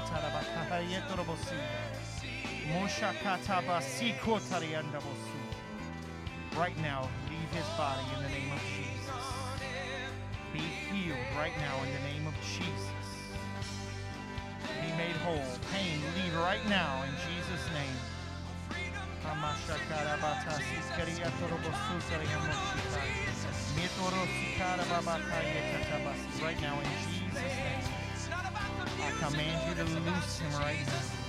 Speaker 1: Right now, leave his body in the name of Jesus. Be healed right now in the name of Jesus. Be made whole. Pain, leave right now in Jesus' name. Right now, in Jesus' name, I command you to loose him right now.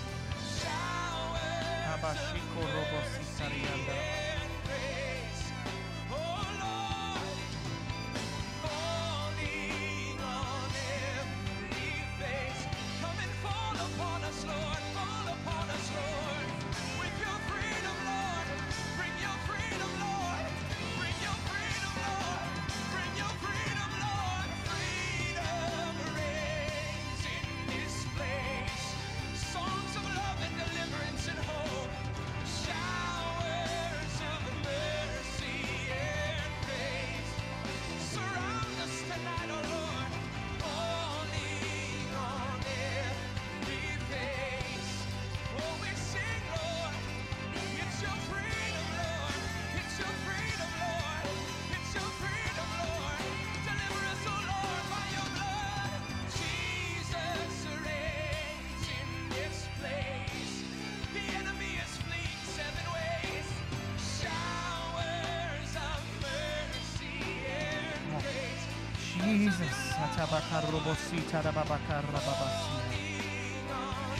Speaker 1: Atabakarobosita rababakarababasi.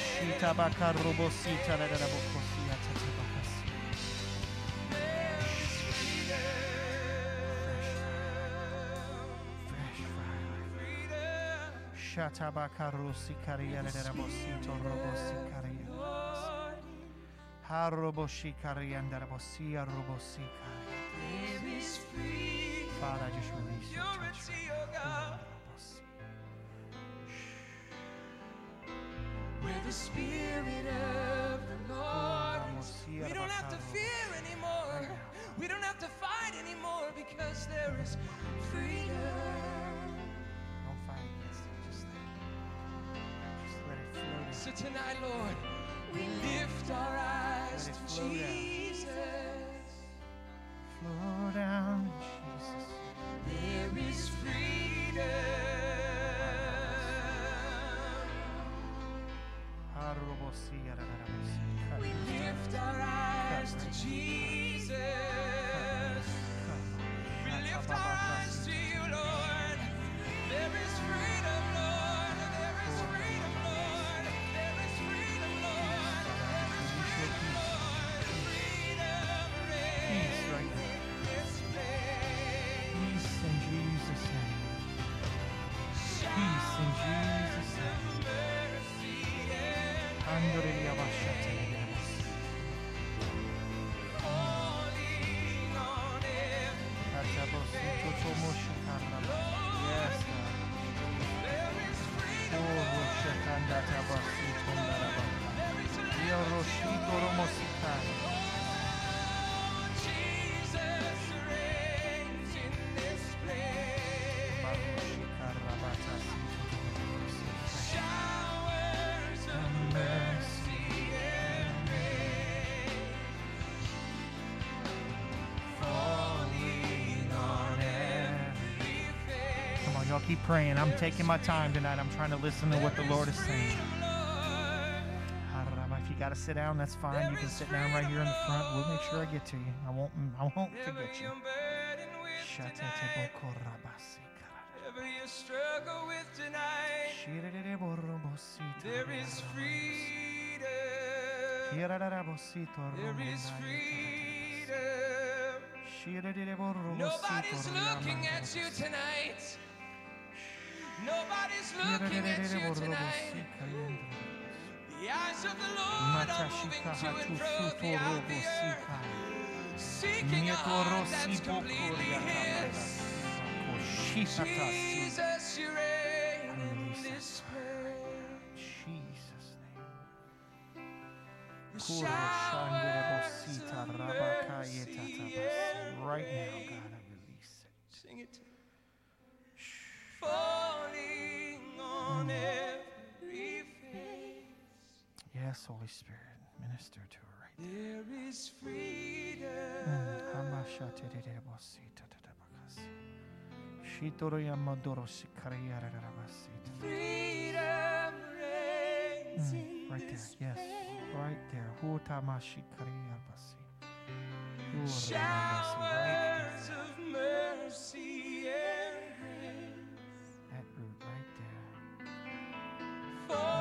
Speaker 1: Shitabakarobosita rarabokosia tatabakasi. Fresh fire. Shatabakarosi kariya rarabosito robosi kariya. Haroboshi kariya ndarabosia robosi kariya.
Speaker 3: There is freedom.
Speaker 1: Father, I just release your touch right
Speaker 3: Where the Spirit of the Lord is. We don't have to fear anymore. We don't have to fight anymore because there is freedom.
Speaker 1: Don't fight against it. Just let it, just let it flow down.
Speaker 3: So tonight, Lord, we lift our eyes to
Speaker 1: flow down.
Speaker 3: Jesus.
Speaker 1: Flow down, Jesus.
Speaker 3: There is freedom. We lift our eyes to Jesus. We lift our eyes
Speaker 1: praying. I'm taking my time tonight. I'm trying to listen to what the Lord is saying.
Speaker 3: Freedom, Lord.
Speaker 1: Haraba, If you got to sit down, that's fine. You can sit down right here in the front. We'll make sure I get to you. I won't. I won't forget you.
Speaker 3: you're burdened with
Speaker 1: Shatete
Speaker 3: tonight,
Speaker 1: bokorabasi karada.
Speaker 3: whatever you struggle with tonight, there is freedom. There is freedom. Nobody's looking at you tonight. Nobody's looking at you tonight. The eyes of the Lord are moving to and fro throughout the earth, seeking a heart that's completely His. Jesus, you reign in this place.
Speaker 1: Jesus' name.
Speaker 3: Showers of mercy.
Speaker 1: Right now. God, I release it.
Speaker 3: Sing it. Falling on every face.
Speaker 1: Yes, Holy Spirit, minister to her right
Speaker 3: There is freedom.
Speaker 1: now. Hamashaterere bosita tatabakasi. Shitoro yamadoro shikariyara rabasita.
Speaker 3: Freedom reigns
Speaker 1: Mm, Right there, yes, right there.
Speaker 3: Showers
Speaker 1: Right
Speaker 3: of mercy and falling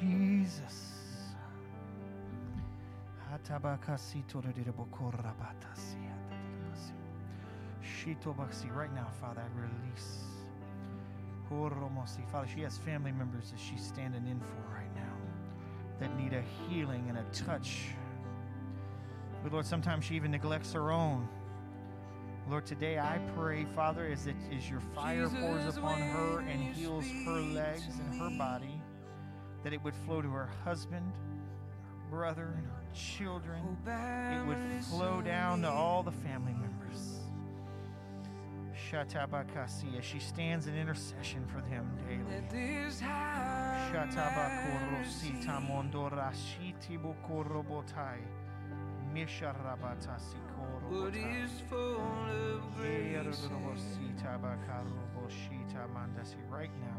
Speaker 1: Jesus. Right now, Father, I release. Father, she has family members that she's standing in for right now that need a healing and a touch. But Lord, sometimes she even neglects her own. Lord, today I pray, Father, as that as your fire pours upon her and heals her legs and her body, that it would flow to her husband, her brother, and her children. It would flow down to all the family members. Shatabakasia. She stands in intercession for them daily. Shatabakorosita mondorashiti bokorobotai. Misharabatasi
Speaker 3: korobotai.
Speaker 1: Right now,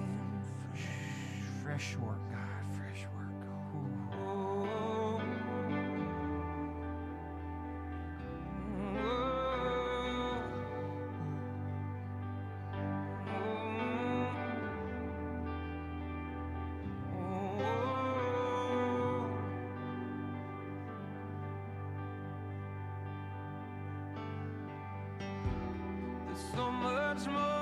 Speaker 1: Fresh work, God, fresh work.
Speaker 3: There's so much more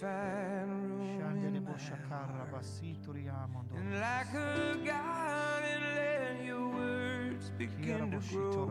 Speaker 3: find room in my. And like a garden, let your words begin to grow.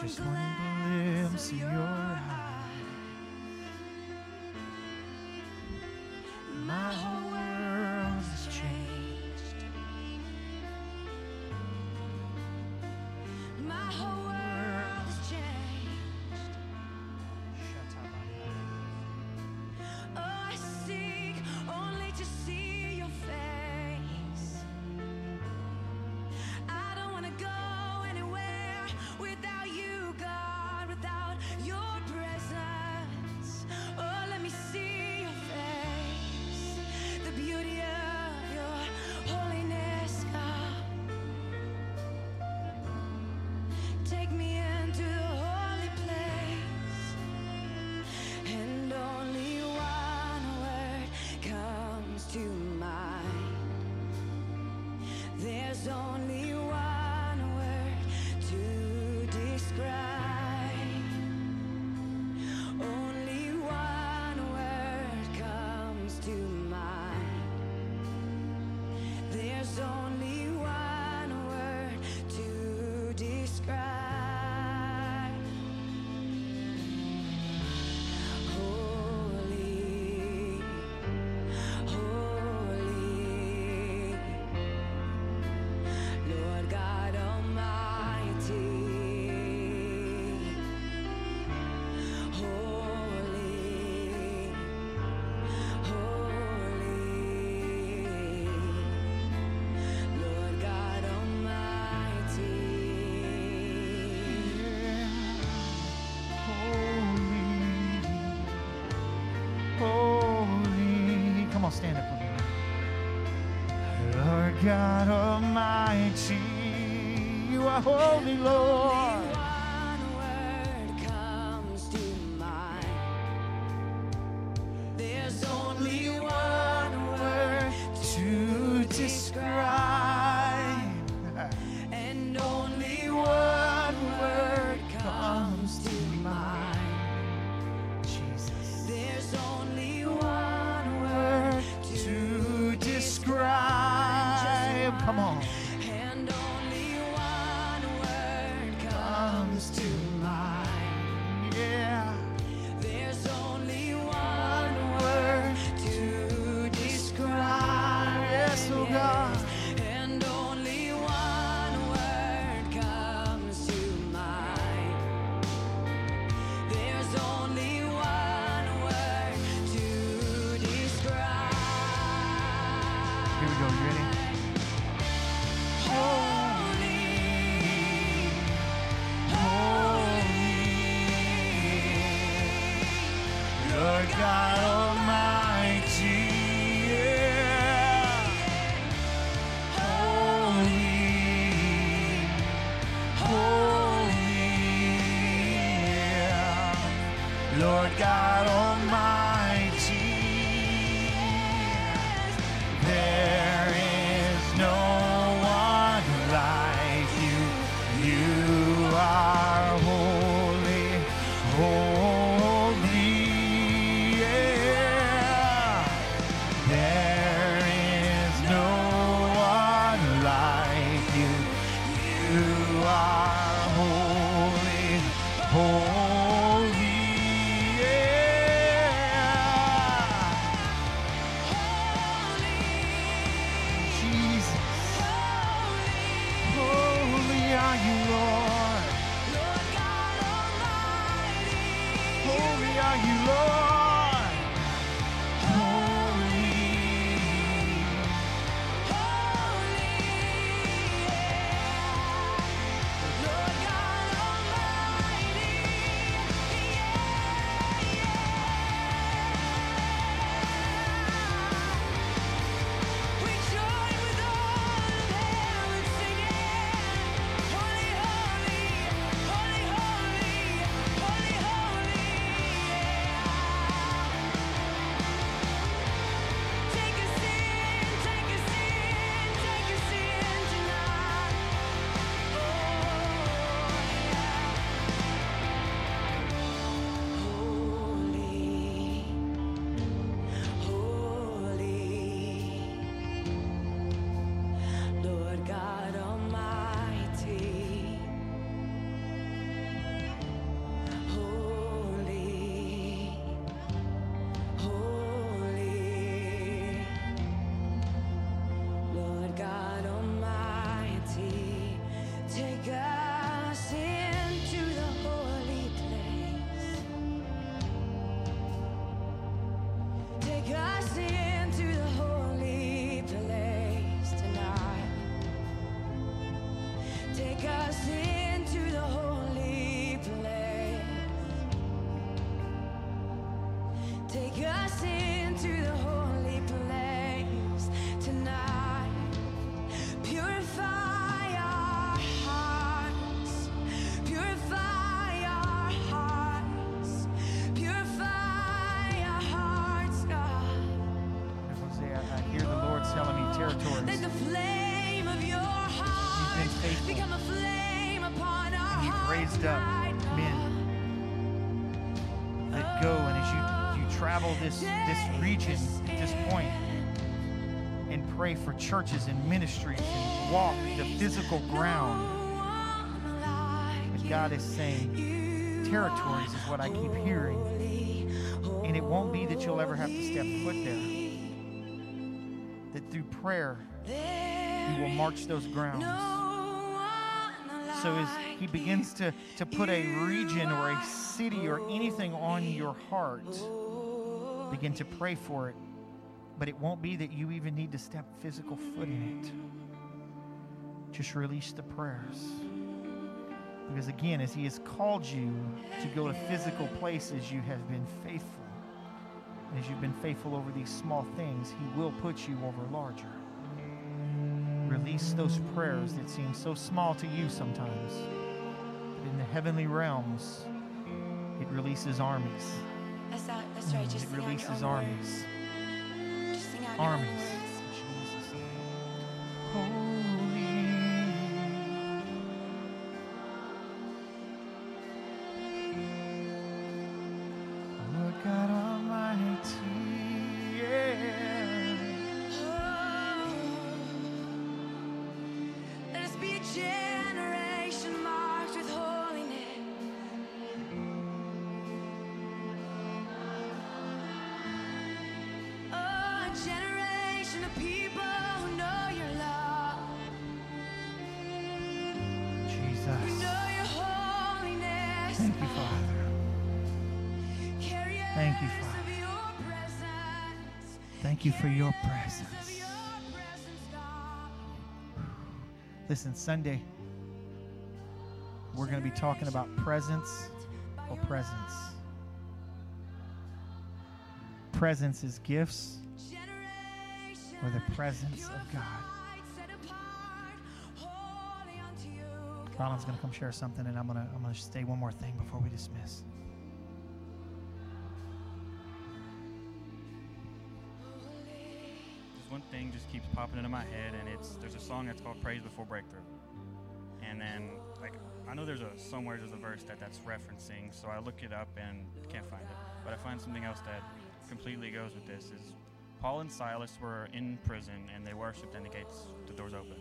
Speaker 1: Just
Speaker 4: one
Speaker 1: glimpse
Speaker 4: of your God Almighty,
Speaker 1: you are holy, Lord. Pray for churches and ministries and walk the physical ground. And God is saying, territories is what I keep hearing. And it won't be that you'll ever have to step foot there. That through prayer, you will march those grounds. So as he begins to, to put a region or a city or anything on your heart, begin to pray for it. But it won't be that you even need to step physical foot in it. Just release the prayers. Because again, as he has called you to go to physical places, you have been faithful. And as you've been faithful over these small things, he will put you over larger. Release those prayers that seem so small to you sometimes. But in the heavenly realms, it releases armies.
Speaker 4: That's, that, that's right. Mm, just
Speaker 1: It
Speaker 4: sing out your
Speaker 1: releases armies. Armies. You for your presence. Listen, Sunday, we're going to be talking about presents or presence. Presents is gifts or the presence of God. Ronald's going to come share something, and I'm going to I'm going to say one more thing before we dismiss.
Speaker 5: Thing just keeps popping into my head, and it's there's a song that's called "Praise Before Breakthrough," and then like I know there's a somewhere there's a verse that that's referencing, so I look it up and can't find it, but I find something else that completely goes with this. Is Paul and Silas were in prison and they worshipped, and the gates, the doors open.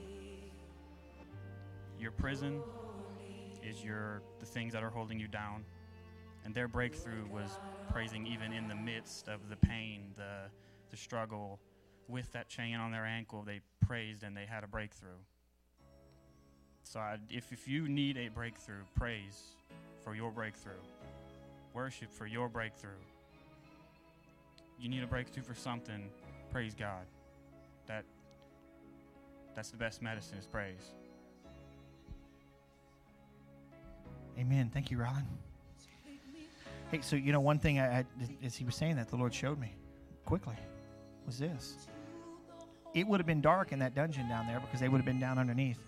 Speaker 5: Your prison is your the things that are holding you down, and their breakthrough was praising even in the midst of the pain, the the struggle with that chain on their ankle. They praised and they had a breakthrough. So I, if if you need a breakthrough, praise for your breakthrough, worship for your breakthrough. You need a breakthrough for something, praise God. That that's the best medicine is praise.
Speaker 1: Amen. Thank you, Rylan. Hey, so you know one thing I, I as he was saying that the Lord showed me quickly was this. It would have been dark in that dungeon down there because they would have been down underneath.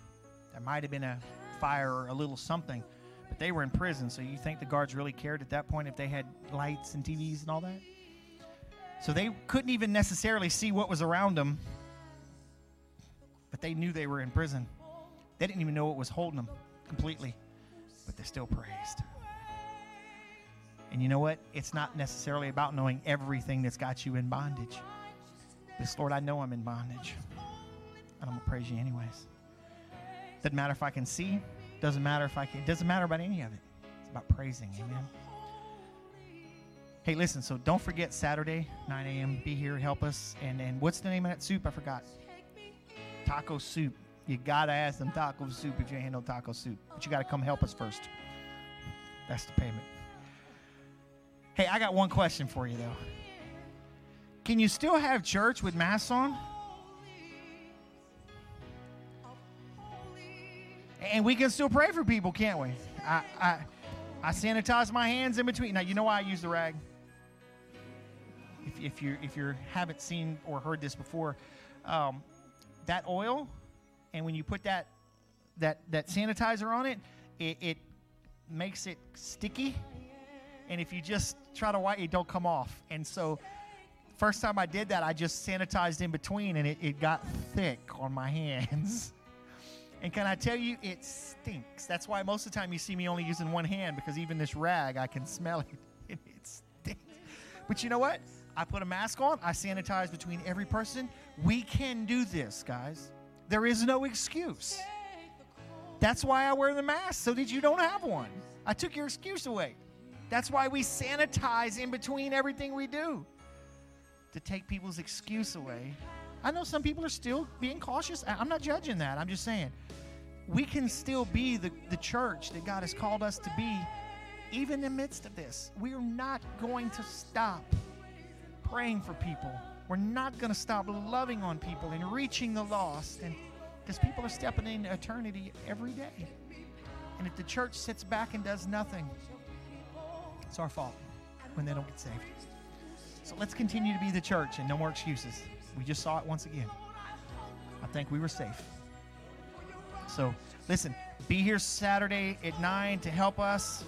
Speaker 1: There might have been a fire or a little something, but they were in prison. So you think the guards really cared at that point if they had lights and TVs and all that? So they couldn't even necessarily see what was around them, but they knew they were in prison. They didn't even know what was holding them completely, but they still praised. And you know what? It's not necessarily about knowing everything that's got you in bondage. This Lord, I know I'm in bondage. And I'm gonna praise you anyways. Doesn't matter if I can see, doesn't matter if I can, it doesn't matter about any of it. It's about praising, amen. Hey, listen, so don't forget Saturday, 9 a.m. Be here, help us. And and what's the name of that soup? I forgot. Taco soup. You gotta ask them taco soup if you ain't no taco soup. But you gotta come help us first. That's the payment. Hey, I got one question for you though. Can you still have church with masks on? And we can still pray for people, can't we? I, I, I sanitize my hands in between. Now, you know why I use the rag? If, if you if you haven't seen or heard this before, um, that oil, and when you put that that that sanitizer on it, it, it makes it sticky. And if you just try to wipe, it don't come off. And so, first time I did that, I just sanitized in between, and it, it got thick on my hands. And can I tell you, it stinks. That's why most of the time you see me only using one hand because even this rag, I can smell it. and it stinks. But you know what? I put a mask on. I sanitize between every person. We can do this, guys. There is no excuse. That's why I wear the mask, so that you don't have one. I took your excuse away. That's why we sanitize in between everything we do to take people's excuse away. I know some people are still being cautious. I'm not judging that. I'm just saying we can still be the, the church that God has called us to be, even in the midst of this. We're not going to stop praying for people. We're not going to stop loving on people and reaching the lost. And because people are stepping into eternity every day. And if the church sits back and does nothing, it's our fault when they don't get saved. So let's continue to be the church and no more excuses. We just saw it once again. I think we were safe. So listen, be here Saturday at 9 to help us,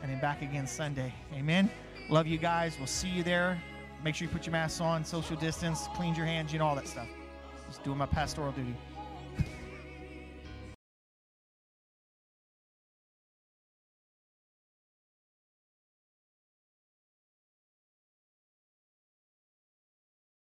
Speaker 1: and then back again Sunday. Amen. Love you guys. We'll see you there. Make sure you put your masks on, social distance, clean your hands, you know, all that stuff. Just doing my pastoral duty.